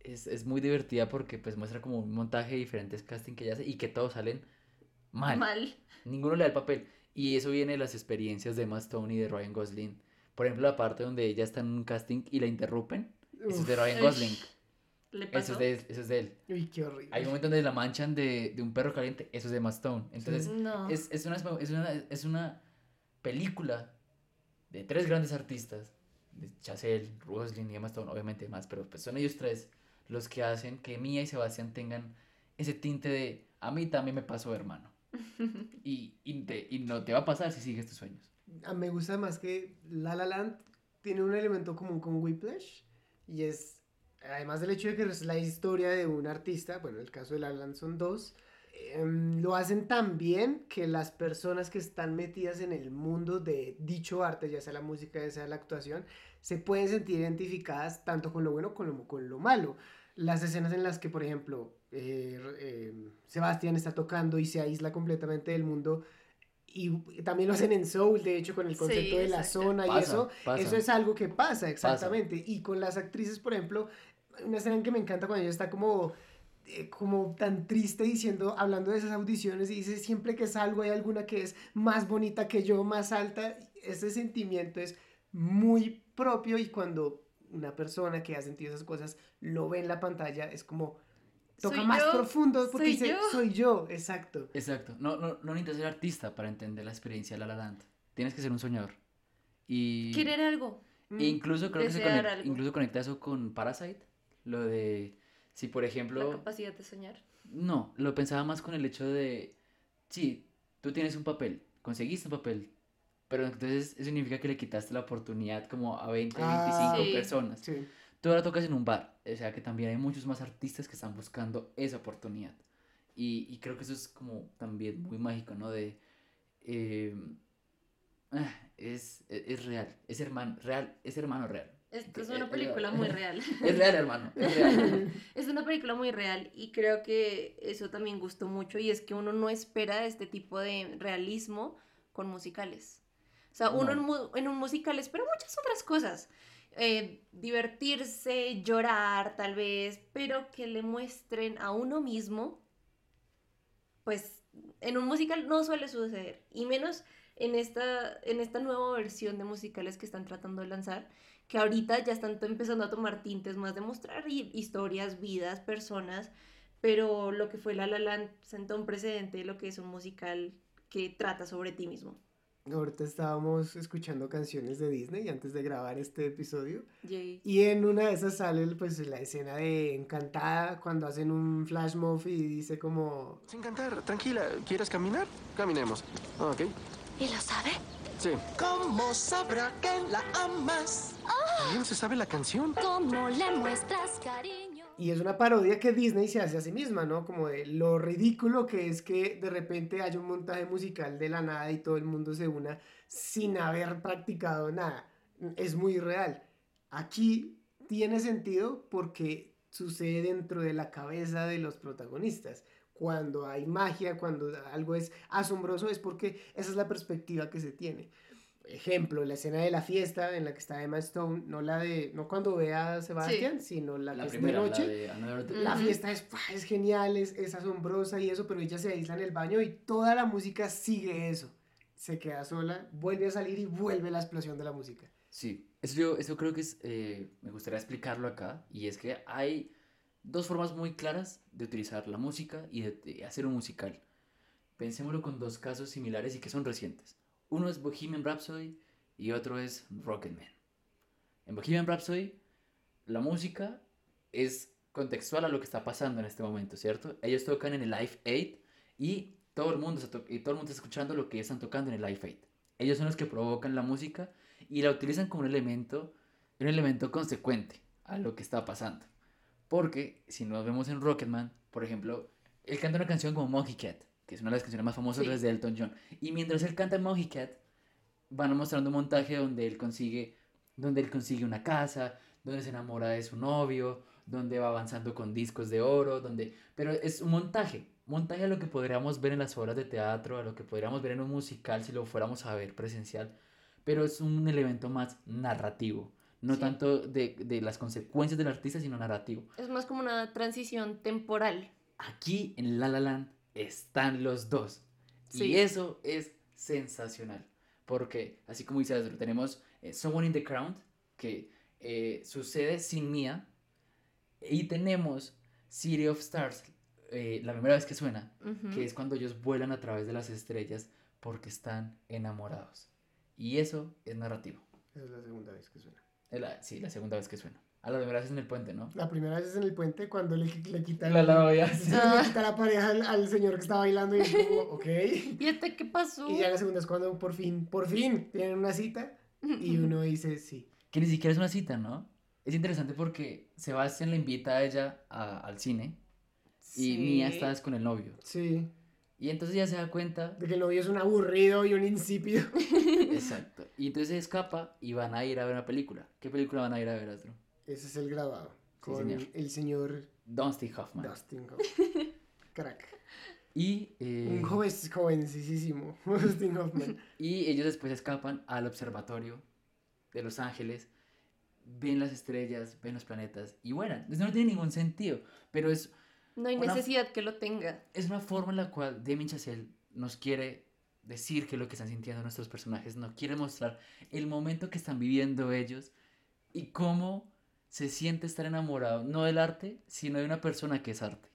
es, es muy divertida porque pues muestra como un montaje de diferentes castings que ella hace y que todos salen mal. Mal. Ninguno le da el papel. Y eso viene de las experiencias de Emma Stone y de Ryan Gosling. Por ejemplo, la parte donde ella está en un casting y la interrumpen, eso es de Ryan Gosling. Le Eso es de, eso es de él. Uy, qué horrible. Hay un momento donde la manchan de, de un perro caliente, eso es de Emma Stone. Entonces, No. es, es, una, es, una, es una película de tres grandes artistas, Chazelle, Gosling y Emma Stone, obviamente más, pero pues son ellos tres los que hacen que Mia y Sebastián tengan ese tinte de a mí también me pasó, hermano. <laughs> Y, y, te- y no te va a pasar si sigues tus sueños. A- me gusta más que La La Land tiene un elemento común con Whiplash y es, además del hecho de que es la historia de un artista, bueno, en el caso de La La Land son dos, em, lo hacen tan bien que las personas que están metidas en el mundo de dicho arte, ya sea la música, ya sea la actuación, se pueden sentir identificadas tanto con lo bueno como con lo, malo. Las escenas en las que, por ejemplo, eh, eh, Sebastián está tocando y se aísla completamente del mundo y también lo hacen en Soul, de hecho, con el Sí, concepto de la zona y eso. pasa. Eso es algo que pasa, exactamente. Y con las actrices, por ejemplo, una escena en que me encanta cuando ella está como, eh, como tan triste diciendo, hablando de esas audiciones y dice, siempre que salgo hay alguna que es más bonita que yo, más alta. Ese sentimiento es muy propio y cuando una persona que ha sentido esas cosas lo ve en la pantalla, es como... Toca Soy más yo, profundo porque soy dice, yo. soy yo, exacto. Exacto. No, no, no necesitas ser artista para entender la experiencia de La La Land. Tienes que ser un soñador. Y... Querer algo. E incluso creo que se conecta, algo. incluso conecta eso con Parasite. Lo de, si por La ejemplo, capacidad de soñar. no, lo pensaba más con el hecho de, sí, tú tienes un papel, conseguiste un papel, pero entonces eso significa que le quitaste la oportunidad como a 20, Ah, 25 Sí. personas. Sí. Tú ahora tocas en un bar, o sea que también hay muchos más artistas que están buscando esa oportunidad. Y, y creo que eso es como también muy mágico, ¿no? De, eh, ah, es, es, es real, es hermano, real, es hermano real. Esto es Eh, una eh, película muy real. <laughs> Es real, hermano, es real. <laughs> Es una película muy real y creo que eso también gustó mucho y es que uno no espera este tipo de realismo con musicales. O sea, uno No. en, en un musical espera muchas otras cosas. Eh, divertirse, llorar tal vez, pero que le muestren a uno mismo, pues en un musical no suele suceder. Y menos en esta, en esta nueva versión de musicales que están tratando de lanzar, que ahorita ya están empezando a tomar tintes más de mostrar hi- historias, vidas, personas, pero lo que fue La La Land sentó un precedente de lo que es un musical que trata sobre ti mismo. Ahorita estábamos escuchando canciones de Disney antes de grabar este episodio. Yay. Y en una de esas sale pues la escena de Encantada cuando hacen un flash mob y dice como... Sin cantar, tranquila. ¿Quieres caminar? Caminemos. Ok. ¿Y lo sabe? Sí. ¿Cómo sabrá que la amas? ¿También se sabe la canción? ¿Cómo le muestras cariño? Y es una parodia que Disney se hace a sí misma, ¿no? Como de lo ridículo que es que de repente haya un montaje musical de la nada y todo el mundo se una sin haber practicado nada. Es muy real. Aquí tiene sentido porque sucede dentro de la cabeza de los protagonistas. Cuando hay magia, cuando algo es asombroso, es porque esa es la perspectiva que se tiene. Ejemplo, la escena de la fiesta en la que está Emma Stone, no la de, no cuando ve a Sebastián, sino la, La que primera, es de la noche. de Another Day. La fiesta es, es genial, es, es asombrosa y eso, pero ella se aísla en el baño y toda la música sigue eso. Se queda sola, vuelve a salir y vuelve la explosión de la música. Sí, eso yo eso creo que es, eh, me gustaría explicarlo acá, y es que hay dos formas muy claras de utilizar la música y de, de hacer un musical. Pensémoslo con dos casos similares y que son recientes. Uno es Bohemian Rhapsody y otro es Rocketman. En Bohemian Rhapsody, la música es contextual a lo que está pasando en este momento, ¿cierto? Ellos tocan en el Live Aid y todo el mundo está, escuchando lo que están tocando en el Live Aid. Ellos son los que provocan la música y la utilizan como un elemento, un elemento consecuente a lo que está pasando. Porque si nos vemos en Rocketman, por ejemplo, él canta una canción como Monkey Cat, que es una de las canciones más famosas Sí. de Elton John. Y mientras él canta Monkey Cat, van mostrando un montaje donde él consigue, donde él consigue una casa, donde se enamora de su novio, donde va avanzando con discos de oro, donde, pero es un montaje, montaje a lo que podríamos ver en las obras de teatro, a lo que podríamos ver en un musical si lo fuéramos a ver presencial, pero es un elemento más narrativo, no Sí. tanto de, de las consecuencias del artista, sino narrativo. Es más como una transición temporal. Aquí en La La Land están los dos. Sí. Y eso es sensacional. Porque, así como dice Astro, tenemos eh, Someone in the Crown, que eh, sucede sin Mia. Y tenemos City of Stars, eh, la primera vez que suena, que es cuando ellos vuelan a través de las estrellas porque están enamorados. Y eso es narrativo. Es la segunda vez que suena. La- sí, la segunda vez que suena. A la primera vez en el puente, ¿no? La primera vez es en el puente cuando le, le quitan La novia. se <laughs> le quita la pareja al, al señor que está bailando y es como, <laughs> ok. ¿Y este qué pasó? Y ya la segunda es cuando por fin, por fin tienen una cita y uno dice sí. Que ni siquiera es una cita, ¿no? Es interesante porque Sebastián le invita a ella a- al cine y Sí. Mia está con el novio. Sí. Y entonces ella se da cuenta, De que el novio es un aburrido y un insípido. <laughs> exacto. Y entonces se escapa y van a ir a ver una película. ¿Qué película van a ir a ver, Astro? Ese es el grabado. Sí, Con señor. el señor Dustin Hoffman. Dustin Hoffman. <laughs> Crack. Y, eh, Un joven, jovencísimo. <laughs> Dustin Hoffman. y ellos después escapan al observatorio de Los Ángeles, ven las estrellas, ven los planetas y vuelan. Eso no tiene ningún sentido, pero es No hay Una- necesidad que lo tenga. es una forma en la cual Damien Chazelle nos quiere decir que lo que están sintiendo nuestros personajes, nos quiere mostrar el momento que están viviendo ellos y cómo se siente estar enamorado, no del arte, sino de una persona que es arte.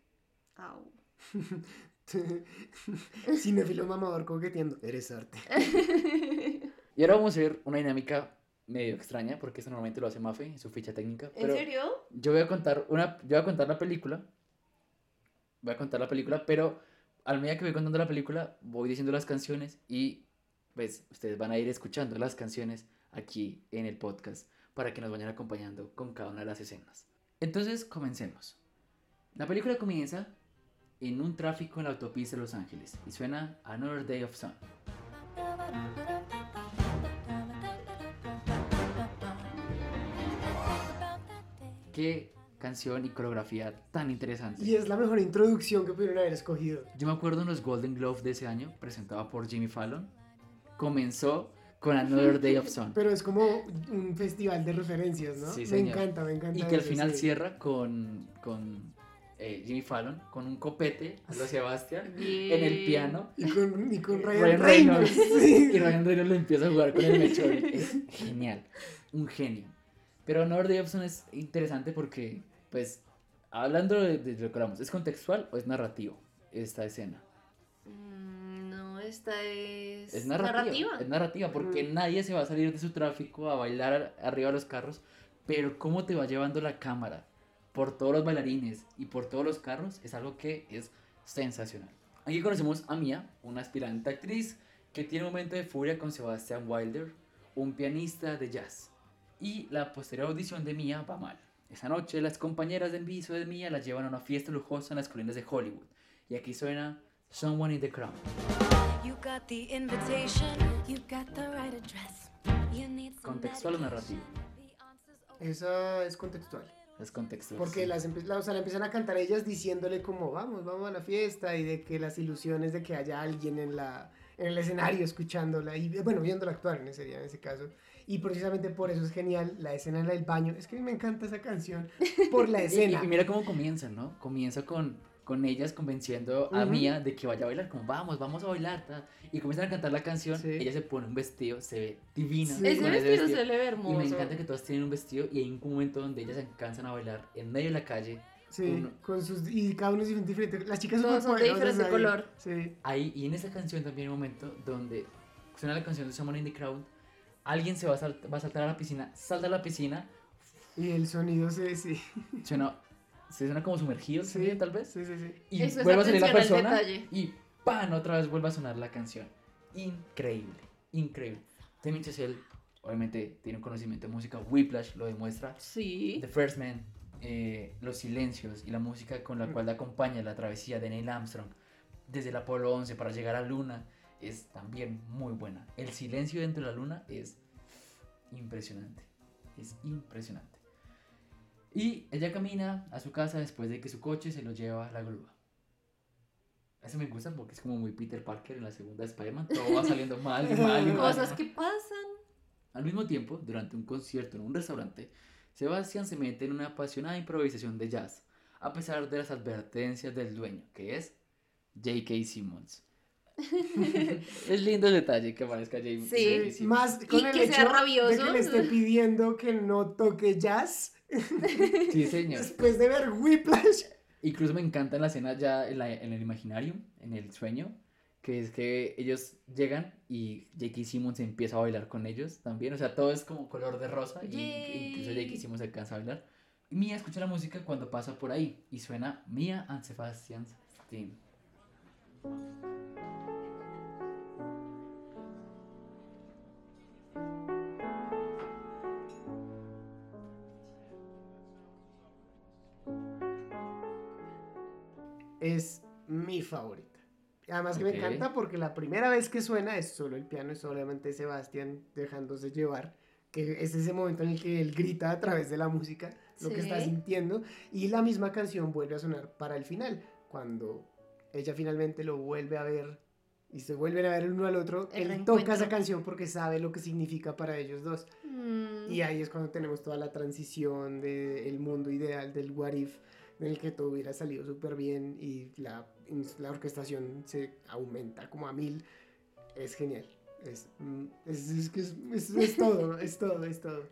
Au. <laughs> Cinéfilo mamador coqueteando. Eres arte. <laughs> Y ahora vamos a ver una dinámica medio extraña, porque esto normalmente lo hace Mafe en su ficha técnica. ¿En pero serio? Yo voy a contar una, yo voy a contar la película, voy a contar la película, pero a medida que voy contando la película, voy diciendo las canciones y pues ustedes van a ir escuchando las canciones aquí en el podcast para que nos vayan acompañando con cada una de las escenas. Entonces, comencemos. La película comienza en un tráfico en la autopista de Los Ángeles y suena Another Day of Sun. Qué canción y coreografía tan interesante. Y es la mejor introducción que pudieron haber escogido. Yo me acuerdo en los Golden Globes de ese año, presentada por Jimmy Fallon, comenzó con Another Day of Sun. Pero es como un festival de referencias, ¿no? Sí, me encanta, me encanta. Y que al final cierra con, con eh, Jimmy Fallon, con un copete a lo Sebastián Bien. en el piano. Y con, y con Ryan, Ryan Reynolds. Reynolds. sí. <laughs> Y Ryan Reynolds lo empieza a jugar con el mechón. Es genial. Un genio. Pero Another Day of Sun es interesante porque, pues, hablando de, de lo que hablamos, ¿es contextual o es narrativo esta escena? Mm, esta es. Es narrativa. Es narrativa porque nadie se va a salir de su tráfico a bailar arriba de los carros. Pero cómo te va llevando la cámara por todos los bailarines y por todos los carros es algo que es sensacional. Aquí conocemos a Mia, una aspirante actriz que tiene un momento de furia con Sebastian Wilder, un pianista de jazz. Y la posterior audición de Mia va mal. Esa noche las compañeras de enviso de Mia la llevan a una fiesta lujosa en las colinas de Hollywood. Y aquí suena Someone in the Crown. You got the invitation, you got the right address. You need some ¿Contextual o narrativo? Esa es contextual. Es contextual. Porque sí. las, la, o sea, la empiezan a cantar ellas diciéndole como vamos, vamos a la fiesta y de que las ilusiones de que haya alguien en, la, en el escenario escuchándola y bueno, viéndola actuar en ese, en ese caso. Y precisamente por eso es genial la escena en la del baño. Es que a mí me encanta esa canción por la escena. <laughs> Y, y mira cómo comienza, ¿no? Comienza con, con ellas convenciendo a. Mia de que vaya a bailar, como vamos, vamos a bailar. ta". Y comienzan a cantar la canción, Sí. ella se pone un vestido, se ve divina. Sí. Ese vestido se le ve Y hermoso. me encanta que todas tienen un vestido y hay un momento donde ellas se alcanzan a bailar en medio de la calle. Sí, uno- con sus, y cada uno es diferente. Las chicas Todos son de diferente ahí. color. Sí. Ahí, y en esa canción también hay un momento donde suena la canción de Someone in the Crowd, alguien se va a, salt- va a saltar a la piscina, salta a la piscina, Y el sonido se, sí. suena, se suena como sumergido el Sí, sonido, tal vez. Sí, sí, sí. y Eso es vuelve a salir la persona detalle. y ¡pam! otra vez vuelve a sonar la canción. Increíble, increíble. Damien Chazelle obviamente tiene un conocimiento de música, Whiplash lo demuestra, Sí. The First Man, eh, los silencios y la música con la cual acompaña la travesía de Neil Armstrong desde el Apolo 11 para llegar a la Luna es también muy buena. El silencio dentro de la Luna es impresionante, es impresionante. Y ella camina a su casa después de que su coche se lo lleva a la grúa. Eso me gusta porque es como muy Peter Parker en la segunda de Spider-Man. Todo va saliendo mal y mal y <laughs> mal. Cosas que pasan. Al mismo tiempo, durante un concierto en un restaurante, Sebastián se mete en una apasionada improvisación de jazz, a pesar de las advertencias del dueño, que es J.K. Simmons. <laughs> es lindo el detalle que aparezca J- Sí. J.K. Sí, Simmons. más con Y el que sea hecho de rabioso. que le esté pidiendo que no toque jazz Sí, señor. después de ver Whiplash. Incluso me encanta en la escena ya en, la- en el imaginario, en el sueño, que es que ellos llegan y J.K. Simmons empieza a bailar con ellos también. O sea, todo es como color de rosa y incluso J.K. Simmons alcanza a bailar. Y Mia escucha la música cuando pasa por ahí y suena Mia and Sebastian's Theme. Es mi favorita. Además que me encanta porque la primera vez que suena es solo el piano, es solamente Sebastián dejándose llevar. Que es ese momento en el que él grita a través de la música lo que está sintiendo. Y la misma canción vuelve a sonar para el final. Cuando ella finalmente lo vuelve a ver y se vuelven a ver el uno al otro, El él toca esa canción porque sabe lo que significa para ellos dos. Mm. Y ahí es cuando tenemos toda la transición del mundo ideal, del what if, en el que todo hubiera salido súper bien y la, la orquestación se aumenta como a mil. Es genial. Es, mm, es, es es, es- <laughs> todo, es todo, es todo.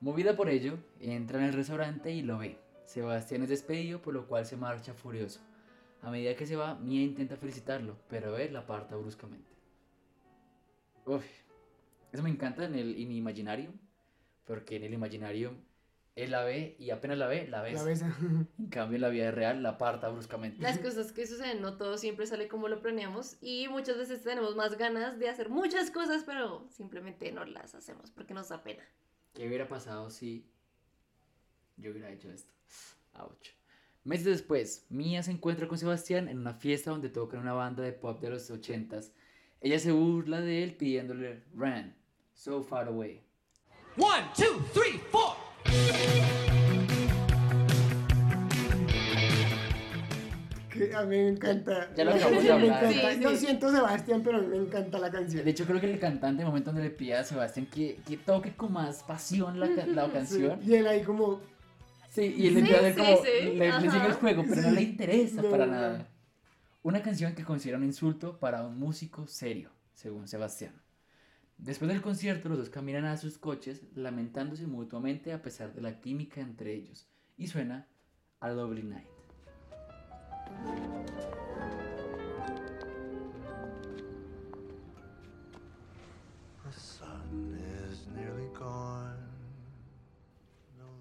Movida por ello, entra en el restaurante y lo ve. Sebastián es despedido, por lo cual se marcha furioso. A medida que se va, Mia intenta felicitarlo, pero él la aparta bruscamente. Uf, eso me encanta en el Imaginarium, porque en el Imaginarium él la ve y apenas la ve, la besa. La besa. <laughs> En cambio, en la vida real la aparta bruscamente. Las <laughs> cosas que suceden, no todo siempre sale como lo planeamos y muchas veces tenemos más ganas de hacer muchas cosas, pero simplemente no las hacemos porque nos da pena. ¿Qué hubiera pasado si yo hubiera hecho esto? Ouch. Meses después, Mia se encuentra con Sebastián en una fiesta donde tocan una banda de pop de los 80s. Ella se burla de él pidiéndole Ran, So Far Away. One, two, three, four. A mí me encanta. Ya lo <laughs> de hablar. Sí, siento, Sebastián, pero a mí me encanta la canción. De hecho, creo que el cantante, el momento donde le pide a Sebastián que, toque con más pasión la, <laughs> canción. Sí, y él ahí como. Sí, y él empieza a ver como. Le, sigue el juego, pero no le interesa para nada. Una canción que considera un insulto para un músico serio, según Sebastián. Después del concierto, los dos caminan a sus coches, lamentándose mutuamente a pesar de la química entre ellos. Y suena A Lovely Night.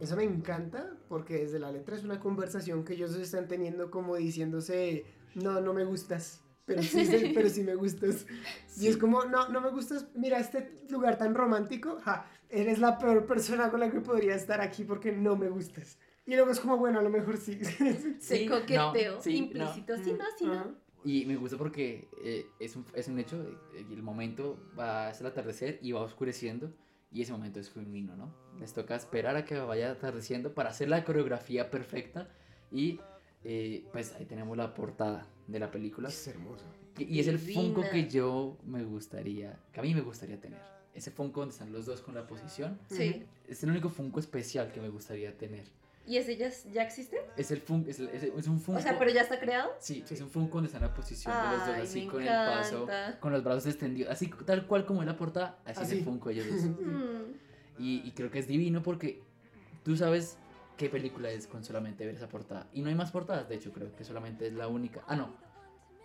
Eso me encanta porque desde la letra es una conversación que ellos están teniendo como diciéndose, no, no me gustas, pero sí, sí, pero sí me gustas. <laughs> Y es como, no, no me gustas, mira este lugar tan romántico, ja, eres la peor persona con la que podría estar aquí porque no me gustas. Y luego es como, bueno, a lo mejor sí. <laughs> Se Sí, coqueteo no, sí, implícito. Sí, no, sí, Ajá. no. Y me gusta porque eh, es, un, es un hecho, eh, el momento va a ser el atardecer y va oscureciendo, y ese momento es genuino, ¿no? Les toca esperar a que vaya atardeciendo para hacer la coreografía perfecta, y eh, pues ahí tenemos la portada de la película. Es hermoso. Y, y es el Funko que yo me gustaría, que a mí me gustaría tener. Ese Funko donde están los dos con la posición, Sí. es el único Funko especial que me gustaría tener. ¿Y ese ya, ya existe? Es, el Funko, es, el- es- es un Funko... O sea, pero ya está creado. Sí, es un Funko donde está en la posición de los dos, Ay, así me con el paso, encanta. con los brazos extendidos, así tal cual como es la portada, así, es Así. el Funko ellos dos. <laughs> Mm. Y, y creo que es divino porque tú sabes qué película es con solamente ver esa portada. Y no hay más portadas, de hecho, creo que solamente es la única. Ah, no.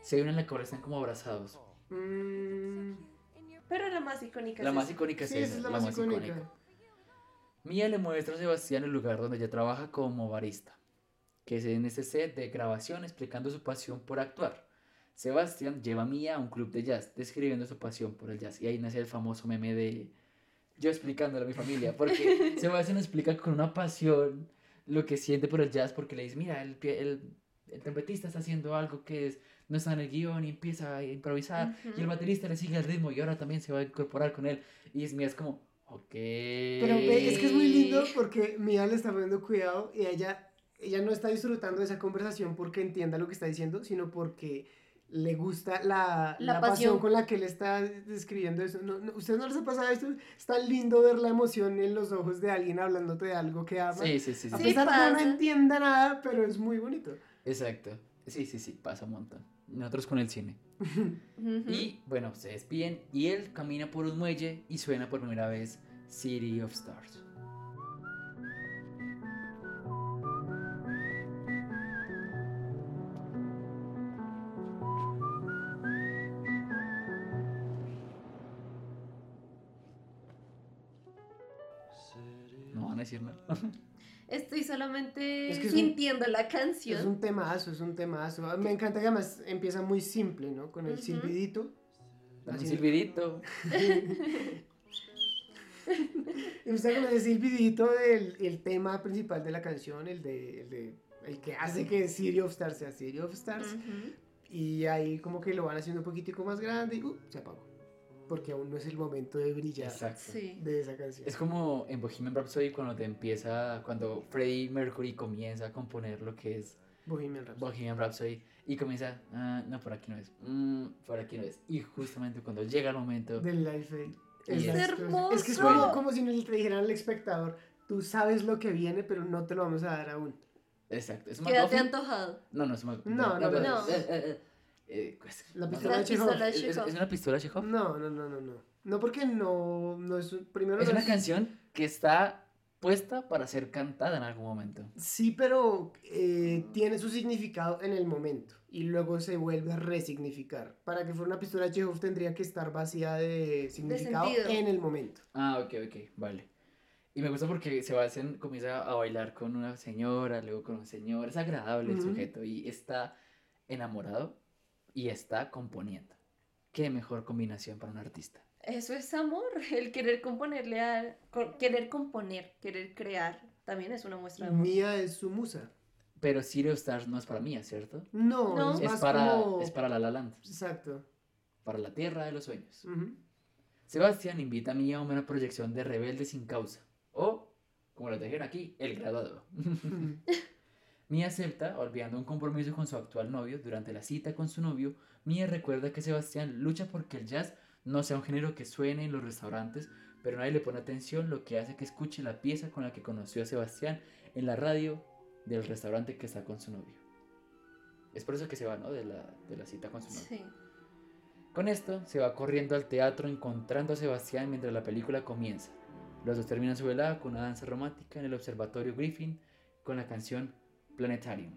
Si hay una en la que ahora están como abrazados. Mm, Pero la más icónica La es más icónica sí, es esa esa, es la más icónica. Mía le muestra a Sebastián el lugar donde ella trabaja como barista, que es en ese set de grabación explicando su pasión por actuar. Sebastián lleva a Mía a un club de jazz, describiendo su pasión por el jazz. Y ahí nace el famoso meme de yo explicándole a mi familia, porque <laughs> Sebastián explica con una pasión lo que siente por el jazz, porque le dice, mira, el, el, el trompetista está haciendo algo que es, no está en el guion y empieza a improvisar, y el baterista le sigue el ritmo y ahora también se va a incorporar con él. Y es, Mía es como, ok. Pero es que es muy lindo porque Mia le está poniendo cuidado y ella, ella no está disfrutando de esa conversación porque entienda lo que está diciendo, sino porque le gusta la, La la pasión. pasión. con la que él está describiendo eso. No, no, ¿Ustedes no les ha pasado esto? Es tan lindo ver la emoción en los ojos de alguien hablándote de algo que ama. Sí, sí, sí. A sí. Pesar de que no entienda nada, pero es muy bonito. Exacto. Sí, sí, sí, pasa un montón. Nosotros con el cine. Y bueno, se despiden y él camina por un muelle y suena por primera vez City of Stars. Estoy solamente Es que es un- sintiendo la Es canción. un temazo, es un temazo. Me encanta que además empieza muy simple, ¿no? Con el Ujú. silbidito. Un Así- silbidito. <laughs> Empieza con el silbidito del el tema principal de la canción, el de, el de el que hace que City of Stars sea City of Stars. Y ahí como que lo van haciendo un poquitico más grande y uh, se apagó. Porque aún no es el momento de brillar Exacto. Sí. de esa canción. Es como en Bohemian Rhapsody cuando te empieza, cuando Freddie Mercury comienza a componer lo que es Bohemian Rhapsody. Bohemian Rhapsody y comienza, ah, no, por aquí no es, mm, por aquí no es. Y justamente cuando llega el momento, Del Life Aid. Es hermoso. Es que es como, como si nos le dijeran al espectador, tú sabes lo que viene, pero no te lo vamos a dar aún. exacto, es Quédate antojado. No, no es No, no, no. eh, eh, eh, eh, pues, La no, pistola La de Chekhov. pistola de ¿Es, es- es una pistola Chekhov? No, no, no, no, no. No porque no, no es un- primero Es no una canción que está puesta para ser cantada en algún momento. Sí, pero eh, tiene su significado en el momento y luego se vuelve a resignificar. Para que fuera una pistola de Chekhov tendría que estar vacía de significado sentido. en el momento. Ah, ok, ok, vale. Y me gusta porque Sebastián comienza a bailar con una señora, luego con un señor. Es agradable el Ujú. sujeto y está enamorado y está componiendo. Qué mejor combinación para un artista. Eso es amor, <laughs> el querer componerle a, co- querer componer, querer crear, también es una muestra de amor. Mía es su musa. Pero of Stars no es para mí, ¿cierto? No, No. es más para, como... es para La La Land, Exacto. para la tierra de los sueños. Sebastián invita a mí a una proyección de Rebelde sin causa. O, como lo dijeron aquí, El Graduado. <laughs> Mia acepta, olvidando un compromiso con su actual novio. Durante la cita con su novio, Mia recuerda que Sebastián lucha porque el jazz no sea un género que suene en los restaurantes, pero nadie le pone atención, lo que hace que escuche la pieza con la que conoció a Sebastián en la radio del restaurante que está con su novio. Es por eso que se va, ¿no? De la, de la cita con su novio. Sí. Con esto, se va corriendo al teatro encontrando a Sebastián mientras la película comienza. Los dos terminan su velada con una danza romántica en el observatorio Griffin con la canción Planetarium.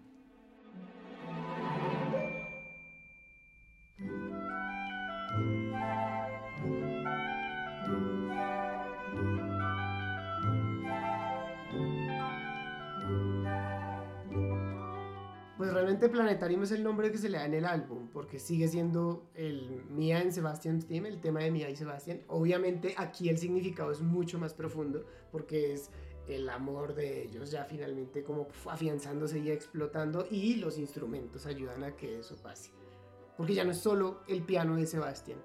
Pues realmente Planetarium es el nombre que se le da en el álbum, porque sigue siendo el Mia en Sebastian's Team, el tema de Mia y Sebastián. Obviamente aquí el significado es mucho más profundo, porque es el amor de ellos ya finalmente como afianzándose y explotando, y los instrumentos ayudan a que eso pase. Porque ya no es solo el piano de Sebastián,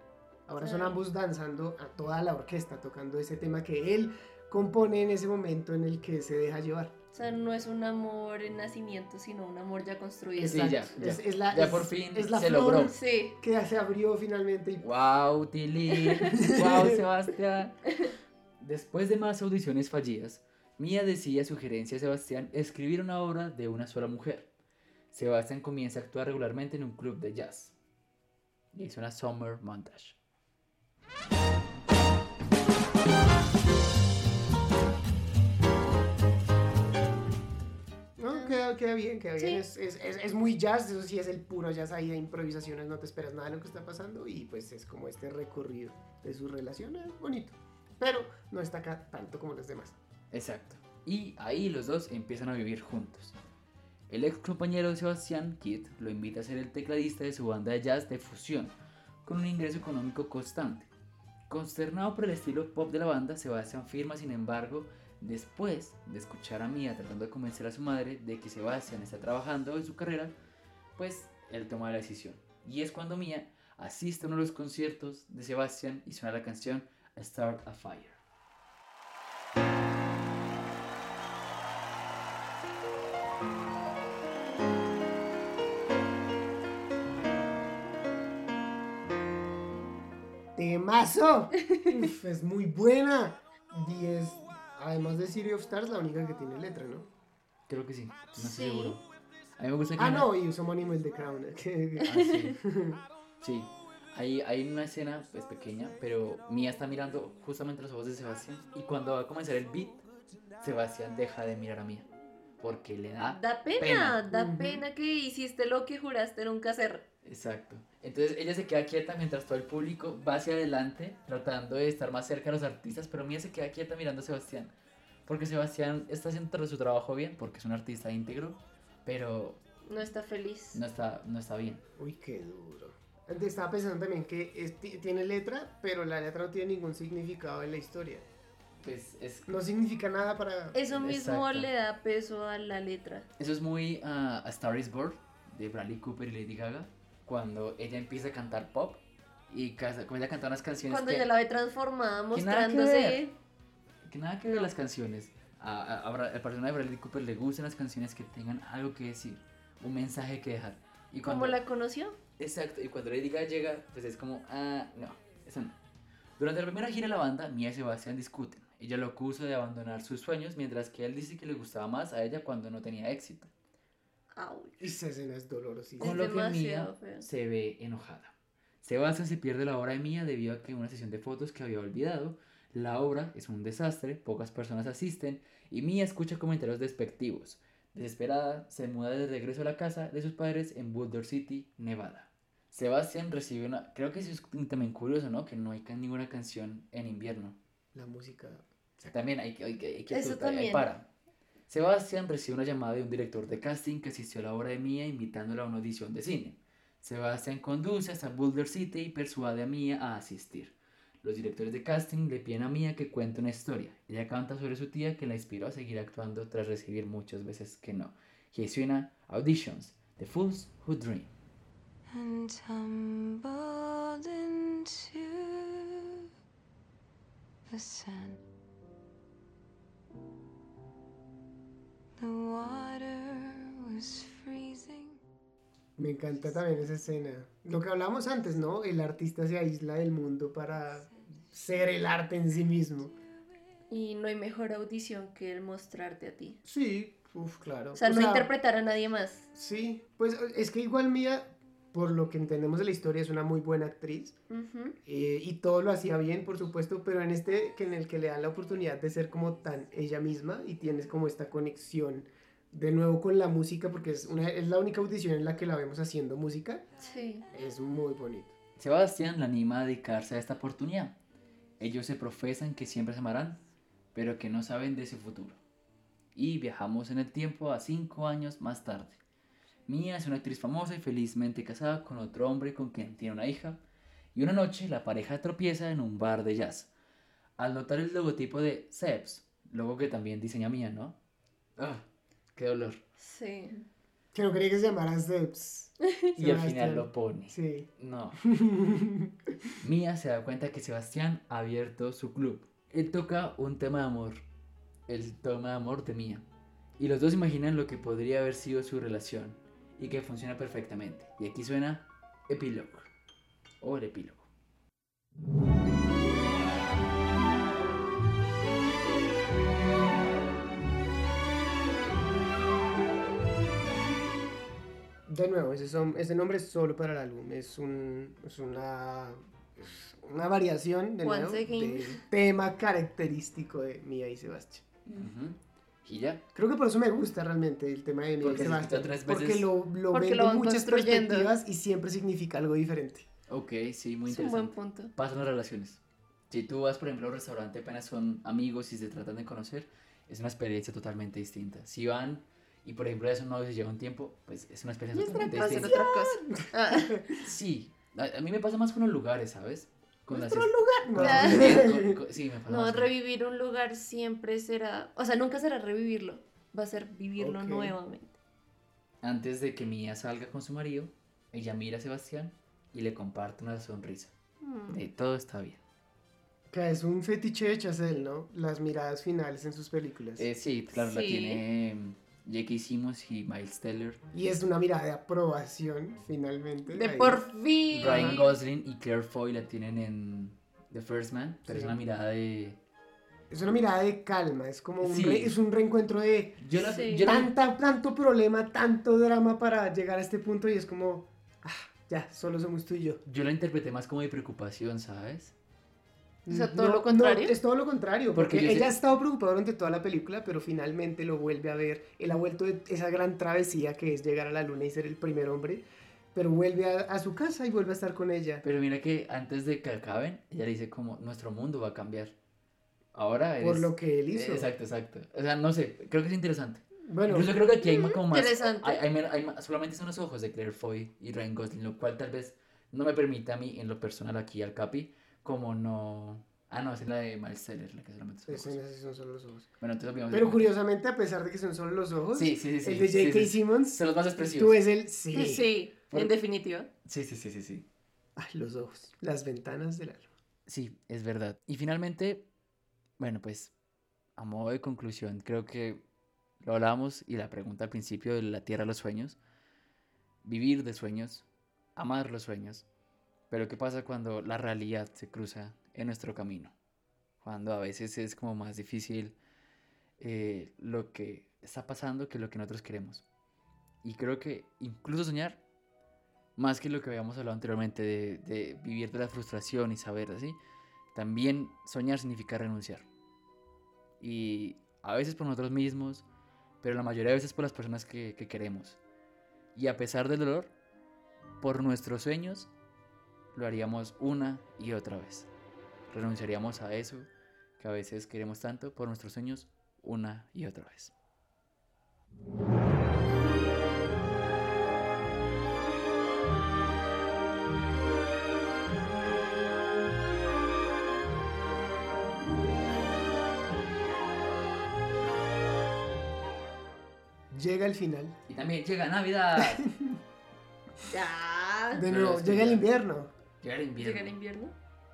ahora son ambos danzando a toda la orquesta, tocando ese tema que él compone en ese momento en el que se deja llevar. O sea, no es un amor en nacimiento, sino un amor ya construido. Sí, ya, ya. Es, es la, Ya es- por fin es la se flor logró. Sí. que se abrió finalmente y ¡Wow, Tilly! <laughs> ¡Wow, Sebastián! Después de más audiciones fallidas, Mia decide a sugerencia de Sebastián escribir una obra de una sola mujer. Sebastián comienza a actuar regularmente en un club de jazz. Y hizo una summer montage. No, queda, queda bien, queda bien. Sí. Es, es- es- es muy jazz, eso sí es el puro jazz ahí de improvisaciones, no te esperas nada de lo que está pasando y pues es como este recorrido de su relación, es bonito. Pero no está acá tanto como los demás. Exacto. Y ahí los dos empiezan a vivir juntos. El ex compañero Sebastián, Kit, lo invita a ser el tecladista de su banda de jazz de fusión, con un ingreso económico constante. Consternado por el estilo pop de la banda, Sebastián firma, sin embargo, después de escuchar a Mia tratando de convencer a su madre de que Sebastián está trabajando en su carrera, pues él toma la decisión. Y es cuando Mia asiste a uno de los conciertos de Sebastián y suena la canción Start a Fire. ¡Temazo! Uf, es muy buena. Y es, además de City of Stars, la única que tiene letra, ¿no? Creo que sí, no estoy Sí. seguro. A mí me gusta que Ah, una- no, y homónimo el de Crown. <laughs> Ah, sí. Sí, hay, hay una escena pues pequeña, pero Mia está mirando justamente los ojos de Sebastián y cuando va a comenzar el beat, Sebastián deja de mirar a Mia porque le da Da pena, Pena. da Ujú. pena que hiciste lo que juraste nunca hacer. Exacto. Entonces ella se queda quieta mientras todo el público va hacia adelante tratando de estar más cerca de los artistas, pero Mia se queda quieta mirando a Sebastián. Porque Sebastián está haciendo su trabajo bien, porque es un artista íntegro, pero No está feliz. no está, no está bien. Uy, qué duro. Estaba pensando también que es- ti- tiene letra, pero la letra no tiene ningún significado en la historia. Pues es, No significa nada para... Eso mismo Exacto. le da peso a la letra. Eso es muy ah, A Star is Born de Bradley Cooper y Lady Gaga. Cuando ella empieza a cantar pop y comienza a cantar unas canciones Cuando que, ya la ve transformada, que nada que mostrándose. que nada que ver las canciones. A, al personaje de Bradley Cooper le gustan las canciones que tengan algo que decir, un mensaje que dejar. Y cuando, ¿Cómo la conoció? Exacto, y cuando Lady Gaga llega, pues es como, ah, no, eso no. Durante la primera gira de la banda, Mia y Sebastián discuten. Ella lo acusa de abandonar sus sueños, mientras que él dice que le gustaba más a ella cuando no tenía éxito. Ouch. Esa escena es dolorosísima. Con lo que Mia feo. se ve enojada. Sebastián se pierde la obra de Mia debido a que una sesión de fotos que había olvidado. La obra es un desastre, pocas personas asisten y Mia escucha comentarios despectivos. Desesperada, se muda de regreso a la casa de sus padres en Boulder City, Nevada. Sebastián recibe una... Creo que eso es también curioso, ¿no? Que no hay ninguna canción en invierno. La música... También hay que, hay que, hay que Eso también. para. Sebastián recibe una llamada de un director de casting que asistió a la obra de Mia invitándola a una audición de cine. Sebastián conduce hasta Boulder City y persuade a Mia a asistir. Los directores de casting le piden a Mia que cuente una historia. Ella canta sobre su tía que la inspiró a seguir actuando tras recibir muchas veces que no. Y suena Auditions, The Fools Who Dream. Me encanta también esa escena. Lo que hablamos antes, ¿no? El artista se aísla del mundo para ser el arte en sí mismo. Y no hay mejor audición que el mostrarte a ti. Sí, uff, claro. O sea, no interpretar a nadie más. Sí, pues es que igual Mía por lo que entendemos de la historia, es una muy buena actriz. Ujú. eh, y todo lo hacía bien, por supuesto, pero en este que en el que le dan la oportunidad de ser como tan ella misma y tienes como esta conexión de nuevo con la música, porque es, una, es la única audición en la que la vemos haciendo música, Sí. es muy bonito. Sebastián la anima a dedicarse a esta oportunidad. Ellos se profesan que siempre se amarán, pero que no saben de su futuro. Y viajamos en el tiempo a cinco años más tarde. Mia es una actriz famosa y felizmente casada con otro hombre con quien tiene una hija. Y una noche la pareja tropieza en un bar de jazz. Al notar el logotipo de Sebs, logo que también diseña Mia, ¿no? ¡Ah! ¡Qué dolor! Sí. Que no quería que se llamara Zeps. <laughs> Y al final lo pone. Sí. No. <laughs> Mia se da cuenta que Sebastián ha abierto su club. Él toca un tema de amor, el tema de amor de Mia. Y los dos imaginan lo que podría haber sido su relación y que funciona perfectamente. Y aquí suena epílogo. O el epílogo. De nuevo, ese, son, ese nombre es solo para el álbum, es, un, es una, es una variación de nuevo del tema característico de Mía y Sebastián. Ujú. ¿Y ya? Creo que por eso me gusta realmente el tema de se Sebastián. escucha tres Porque veces. lo, lo Porque ven lo de muchas perspectivas y siempre significa algo diferente. Ok, sí, muy Es un interesante. buen punto. Pasan las relaciones. Si tú vas, por ejemplo, a un restaurante, apenas son amigos y se tratan de conocer, es una experiencia totalmente distinta. Si van y, por ejemplo, ya son novios y llevan un tiempo, pues es una experiencia es totalmente distinta. otra cosa. <laughs> Sí, a, a mí me pasa más con los lugares, ¿sabes? Con Nuestro lugar. Con- con- <laughs> con- sí, me No, revivir un lugar siempre será. O sea, nunca será revivirlo. Va a ser vivirlo nuevamente. Antes de que Mía salga con su marido, ella mira a Sebastián y le comparte una sonrisa. Mm. De todo está bien. Que es un fetiche de Chazelle, ¿no? Las miradas finales en sus películas. Eh, sí, claro, la tiene mm, J.K. Simmons y Miles Teller. Y es una mirada de aprobación, finalmente. De ahí. por fin. Ryan Gosling y Claire Foy la tienen en The First Man, pero Sí. es una mirada de... Es una mirada de calma, es como un, Sí. re- es un reencuentro de Yo la, Sí. yo la- tanta, tanto problema, tanto drama para llegar a este punto y es como, ah, ya, solo somos tú y yo. yo la interpreté más como de preocupación, ¿sabes? O sea, todo lo contrario. es todo lo contrario, Porque porque, yo sé- ella ha estado preocupada durante toda la película, pero finalmente lo vuelve a ver. Él ha vuelto de esa gran travesía que es llegar a la luna y ser el primer hombre, pero vuelve a, a su casa y vuelve a estar con ella. Pero mira que antes de que acaben, ella le dice como, nuestro mundo va a cambiar. Ahora Por eres- lo que él hizo. Exacto, exacto. O sea, no sé, creo que es interesante. Bueno, Incluso creo que aquí hay Mm, como más... interesante. Hay, hay hay solamente son los ojos de Claire Foy y Ryan Gosling, lo cual tal vez no me permite a mí, en lo personal aquí al Capi, como no... Ah, no, esa es la de Miles Teller, la que solamente son los escenas ojos. sí son solo los ojos. Bueno, entonces Pero curiosamente, a pesar de que son solo los ojos, Sí, sí, sí, sí. el de sí, J.K. sí, sí. Simmons, Son los más tú expresivos. es el... Sí. Sí, Por- en definitiva. Sí, sí, sí, sí, sí. Ay, los ojos, las ventanas del alma. Sí, es verdad. Y finalmente, bueno, pues a modo de conclusión, creo que lo hablábamos y la pregunta al principio de la tierra de los sueños, vivir de sueños, amar los sueños, pero ¿qué pasa cuando la realidad se cruza en nuestro camino? Cuando a veces es como más difícil eh, lo que está pasando que lo que nosotros queremos. Y creo que incluso soñar, más que lo que habíamos hablado anteriormente de, de vivir de la frustración y saber así, también soñar significa renunciar. Y a veces por nosotros mismos, pero la mayoría de veces por las personas que, que queremos. Y a pesar del dolor, por nuestros sueños, lo haríamos una y otra vez. Renunciaríamos a eso que a veces queremos tanto por nuestros sueños una y otra vez. Llega el final. Y también llega Navidad. <laughs> Ya. De nuevo, llega el invierno. Llega el invierno. Llega el invierno.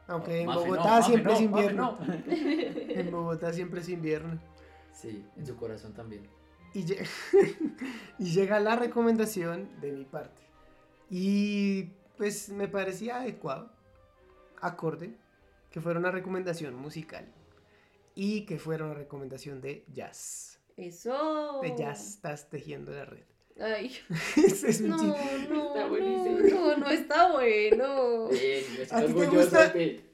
Aunque en no, Bogotá siempre no, es invierno. no. En Bogotá siempre es invierno. Sí, en su corazón también. Y, lle- <laughs> y llega la recomendación de mi parte. Y pues me parecía adecuado, acorde, que fuera una recomendación musical y que fuera una recomendación de jazz. Eso. De jazz estás tejiendo la red. Ay. <laughs> Ese es un No, chiste. no, Está no, buenísimo. no, no está bueno. Bien, ¿A ti te gusta? de.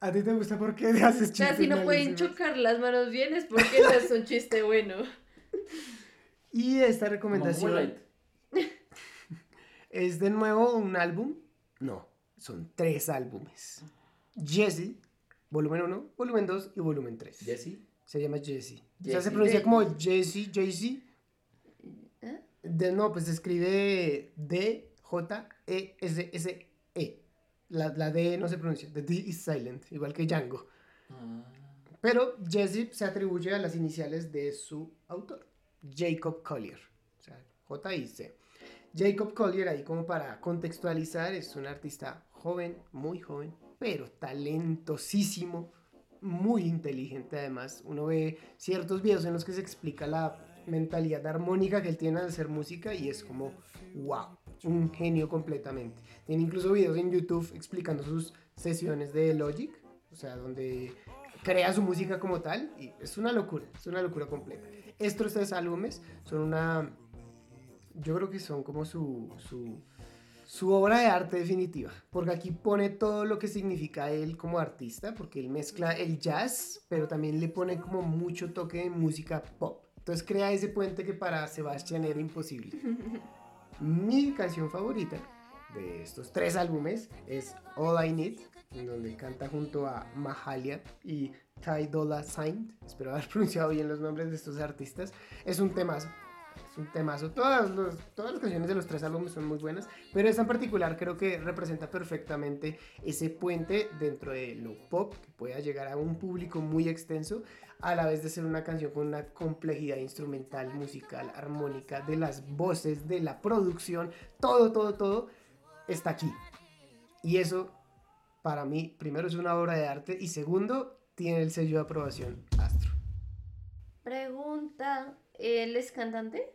¿A ti te gusta por qué haces O sea, chistes si no pueden chocar las manos bien es porque no es un chiste bueno. <laughs> Y esta recomendación <laughs> es de nuevo un álbum. No, son tres álbumes. Jesse, volumen 1, volumen 2 y volumen 3. Jesse. Se llama Jesse. O sea, Jesse. se pronuncia como Jesse, Jesse. De, no, pues se escribe D, J, E, S, S, E. La, la D no se pronuncia. The D is silent, igual que Django. Ah. Pero Jesse se atribuye a las iniciales de su autor, Jacob Collier. O sea, J y C. Jacob Collier, ahí como para contextualizar, es un artista joven, muy joven, pero talentosísimo, muy inteligente además. Uno ve ciertos videos en los que se explica la mentalidad armónica que él tiene al hacer música y es como, wow, un genio completamente. Tiene incluso videos en YouTube explicando sus sesiones de Logic, o sea, donde crea su música como tal y es una locura, es una locura completa. Estos tres álbumes son una, yo creo que son como su, su, su obra de arte definitiva, porque aquí pone todo lo que significa él como artista, porque él mezcla el jazz, pero también le pone como mucho toque de música pop. Entonces crea ese puente que para Sebastián era imposible. <laughs> Mi canción favorita de estos tres álbumes es All I Need, en donde canta junto a Mahalia y Ty Dolla Sign. Espero haber <laughs> pronunciado bien los nombres de estos artistas. Es un temazo. Un temazo. Todas, los- todas las canciones de los tres álbumes son muy buenas, pero esta en particular creo que representa perfectamente ese puente dentro de lo pop que pueda llegar a un público muy extenso, a la vez de ser una canción con una complejidad instrumental, musical, armónica, de las voces, de la producción, todo, todo, todo está aquí. Y eso, para mí, primero es una obra de arte y segundo, tiene el sello de aprobación Astro. Pregunta, ¿él es cantante?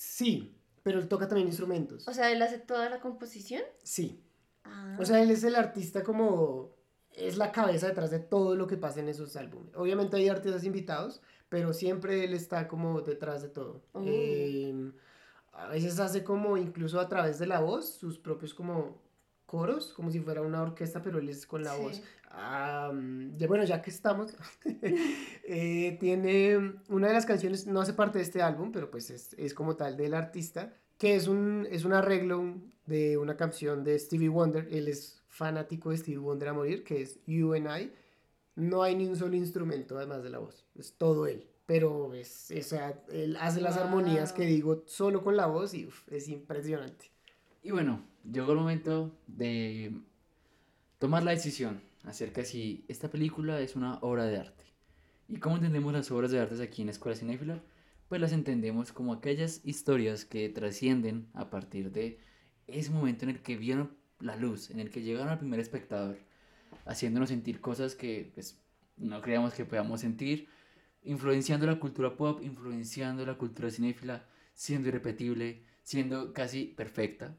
Sí, pero él toca también instrumentos. O sea, ¿él hace toda la composición? Sí. Ah. O sea, él es el artista como... Es la cabeza detrás de todo lo que pasa en esos álbumes. Obviamente hay artistas invitados, pero siempre él está como detrás de todo. Oh. Eh, a veces hace como incluso a través de la voz sus propios como coros, como si fuera una orquesta, pero él es con la Sí. voz. Ah, ya, bueno, ya que estamos, <laughs> eh, tiene una de las canciones, no hace parte de este álbum, pero pues es, es como tal del artista, que es un, es un arreglo de una canción de Stevie Wonder. Él es fanático de Stevie Wonder a morir, que es You and I. No hay ni un solo instrumento además de la voz, es todo él. Pero es, o sea, él hace las armonías que digo solo con la voz y uf, es impresionante. Y bueno, llegó el momento de tomar la decisión acerca de si esta película es una obra de arte. ¿Y cómo entendemos las obras de arte aquí en Escuela Cinéfila? Pues las entendemos como aquellas historias que trascienden a partir de ese momento en el que vieron la luz, en el que llegaron al primer espectador, haciéndonos sentir cosas que pues, no creíamos que podamos sentir, influenciando la cultura pop, influenciando la cultura cinéfila, siendo irrepetible, siendo casi perfecta.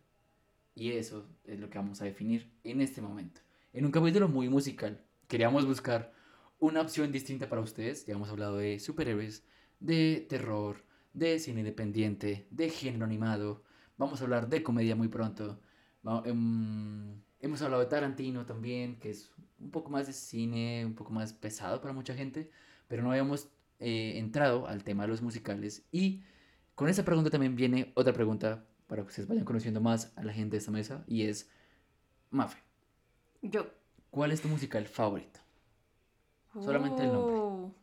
Y eso es lo que vamos a definir en este momento. En un capítulo muy musical, queríamos buscar una opción distinta para ustedes. Ya hemos hablado de superhéroes, de terror, de cine independiente, de género animado. Vamos a hablar de comedia muy pronto. Em, hemos hablado de Tarantino también, que es un poco más de cine, un poco más pesado para mucha gente, pero no habíamos eh, entrado al tema de los musicales. Y con esa pregunta también viene otra pregunta para que ustedes vayan conociendo más a la gente de esta mesa y es, Mafe, Yo. ¿cuál es tu musical favorito? Solamente el nombre. Oh,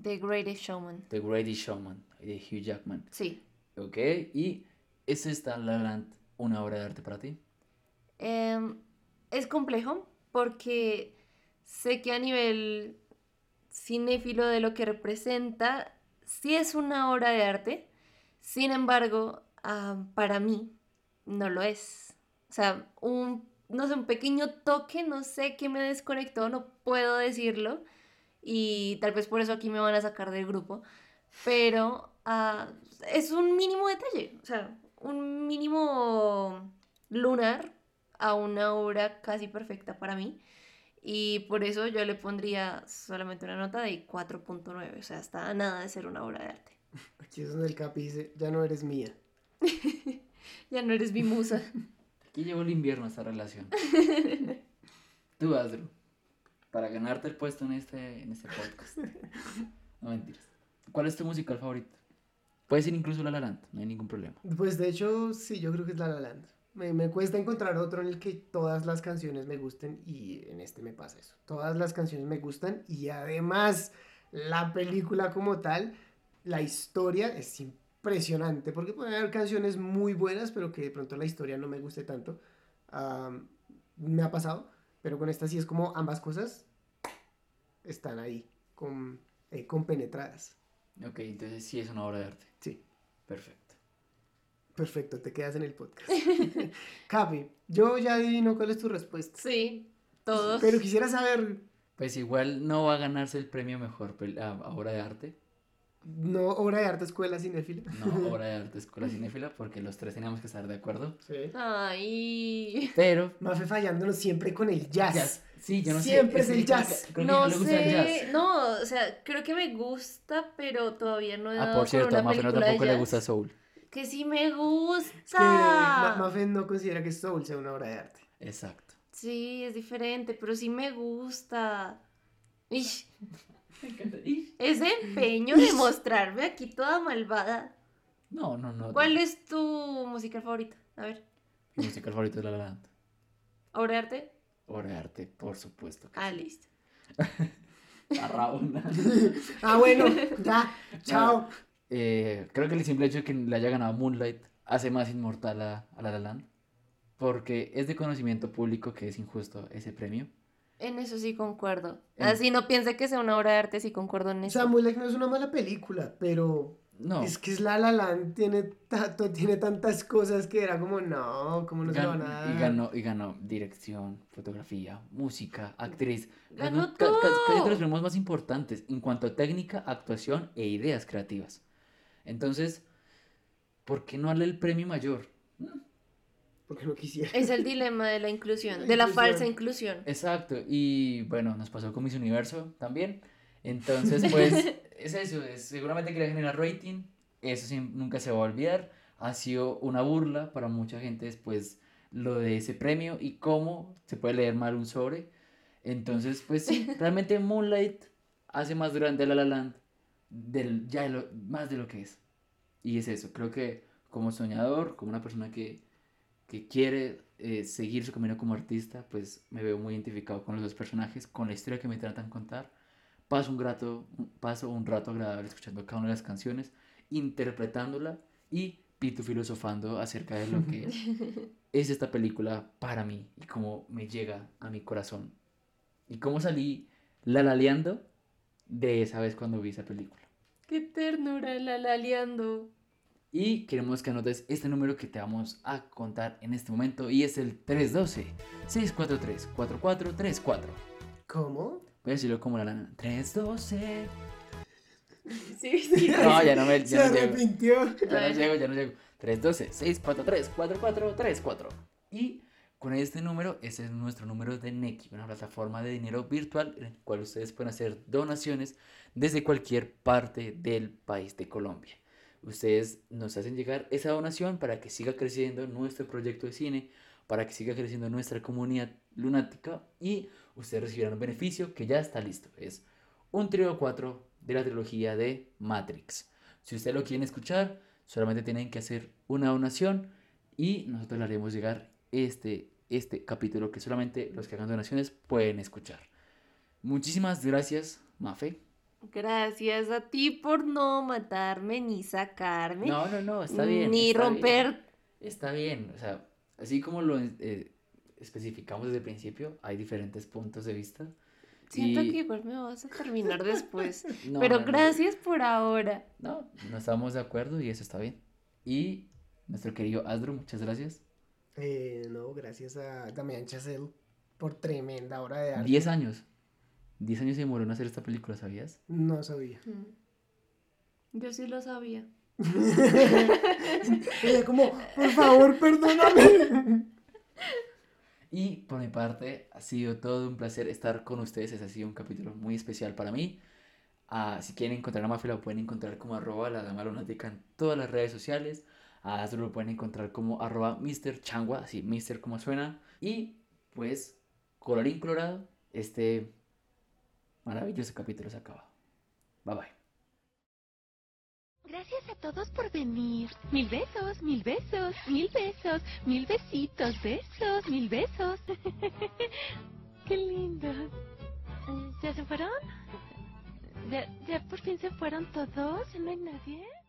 The Greatest Showman. The Greatest Showman, de Hugh Jackman. Sí. Ok, y ¿es esta La La Land una obra de arte para ti? Em, es complejo porque sé que a nivel cinéfilo de lo que representa, sí es una obra de arte. Sin embargo, ah, para mí no lo es. O sea, un, no sé, un pequeño toque, no sé qué me desconectó, no puedo decirlo. Y tal vez por eso aquí me van a sacar del grupo. Pero ah, es un mínimo detalle. O sea, un mínimo lunar a una obra casi perfecta para mí. Y por eso yo le pondría solamente una nota de 4.9. O sea, está a nada de ser una obra de arte. <laughs> Aquí es donde el Capi dice, ya no eres mía. <laughs> Ya no eres mi musa. Aquí llegó el invierno esta relación. <laughs> Tú, Asdru, para ganarte el puesto en este, en este podcast. No mentiras. ¿Cuál es tu musical favorito? Puede ser incluso La La Land, no hay ningún problema. Pues de hecho, sí, yo creo que es La La Land. Me, me cuesta encontrar otro en el que todas las canciones me gusten y en este me pasa eso. Todas las canciones me gustan y además la película como tal, la historia es impresionante porque pueden haber canciones muy buenas pero que de pronto la historia no me guste tanto. Me ha pasado, pero con esta sí es como ambas cosas están ahí, con, eh, compenetradas. Ok, entonces sí es una obra de arte. Sí. Perfecto. Perfecto, te quedas en el podcast. <laughs> Capi, yo ya adivino cuál es tu respuesta. Sí, todos. Pero quisiera saber, Pues igual no va a ganarse el premio mejor a obra de arte. No obra de arte escuela cinéfila. No obra de arte escuela <laughs> cinéfila, porque los tres teníamos que estar de acuerdo. Sí. Ay. Pero. Mafe fallándonos siempre con el jazz. Jazz. Sí, yo no sé, Siempre es el jazz. creo No jazz. sé, no, o sea, creo que me gusta, pero todavía no he Ah, dado por cierto, a Mafe no tampoco le gusta Soul. Que sí me gusta. Es que Ma- Mafe no considera que Soul sea una obra de arte. Exacto. Sí, es diferente, pero sí me gusta. Ish. Ese empeño de mostrarme aquí toda malvada. No, no, no. ¿Cuál es tu musical favorita? A ver, Mi musical favorito es La La Land. ¿obra de arte? Obra de arte, por supuesto. que Ah, sí. listo. <laughs> A Raúl. <laughs> Ah, bueno, ya, chao. Eh, creo que el simple hecho de que le haya ganado Moonlight hace más inmortal a, a La La Land. Porque es de conocimiento público que es injusto ese premio. En eso sí concuerdo. En- Así no piense que sea una obra de arte, sí concuerdo en eso. Samuel Like no es una mala película, pero No. es que es La La Land, tiene, tanto, tiene tantas cosas que era como, no, ¿cómo no se lo Gan- van a dar? y ganó, y ganó dirección, fotografía, música, actriz. Ganó ca- ca- todo. casi de los premios más importantes en cuanto a técnica, actuación e ideas creativas. Entonces, ¿por qué no darle el premio mayor? Porque no quisiera. Es el dilema de la inclusión, La de la falsa inclusión. Exacto, y bueno, nos pasó con Miss Universo también. Entonces, pues, <laughs> es eso, es, seguramente quería generar rating, eso sí, nunca se va a olvidar. Ha sido una burla para mucha gente después lo de ese premio y cómo se puede leer mal un sobre. Entonces, pues sí, <laughs> realmente Moonlight hace más grande a La La Land del, ya de lo- más de lo que es. Y es eso, creo que como soñador, como una persona que, que quiere eh, seguir su camino como artista, pues me veo muy identificado con los dos personajes, con la historia que me tratan contar. Paso un, grato, paso un rato agradable escuchando cada una de las canciones, interpretándola y pito filosofando acerca de lo que <laughs> es esta película para mí y cómo me llega a mi corazón. Y cómo salí lalaleando de esa vez cuando vi esa película. Qué ternura la laleando. Y queremos que anotes este número que te vamos a contar en este momento y es el 312-643-4434. ¿Cómo? Voy a decirlo como la lana. 312. <laughs> Sí, <laughs> sí. No, ya no me Se ya no llego. arrepintió. Ya no llego, ya no llego. 312-643-4434. Y con este número, ese es nuestro número de Neki, una plataforma de dinero virtual en el cual ustedes pueden hacer donaciones desde cualquier parte del país de Colombia. Ustedes nos hacen llegar esa donación para que siga creciendo nuestro proyecto de cine, para que siga creciendo nuestra comunidad lunática y ustedes recibirán un beneficio que ya está listo. Es un trío 4 de la trilogía de Matrix. Si ustedes lo quieren escuchar, solamente tienen que hacer una donación y nosotros le haremos llegar este, este capítulo que solamente los que hagan donaciones pueden escuchar. Muchísimas gracias, Mafe. Gracias a ti por no matarme ni sacarme. No, no, no, está bien. Ni está romper. bien, está bien, o sea, así como lo eh, especificamos desde el principio, hay diferentes puntos de vista. Siento y- que igual me vas a terminar después. <laughs> No, Pero no, no. gracias por ahora. No, no estamos de acuerdo y eso está bien. Y nuestro querido Asdru, muchas gracias. Eh, no, gracias a Damián Chazelle por tremenda obra de arte. 10 años. 10 años se demoró en hacer esta película, ¿sabías? No sabía. Mm. Yo sí lo sabía. <laughs> Ella como, por favor, perdóname. <laughs> Y por mi parte, ha sido todo un placer estar con ustedes. Este ha sido un capítulo muy especial para mí. Ah, si quieren encontrar a Mafe, lo pueden encontrar como arroba la dama lunática en todas las redes sociales. A Astro lo pueden encontrar como arroba Mr. Changua, así Mr. como suena. Y pues, colorín colorado, este maravilloso capítulo se acaba. Bye bye. Gracias a todos por venir. Mil besos, mil besos, mil besos, mil besitos, besos, mil besos. <laughs> Qué lindo. ¿Ya se fueron? ¿Ya, ¿Ya por fin se fueron todos? ¿No hay nadie?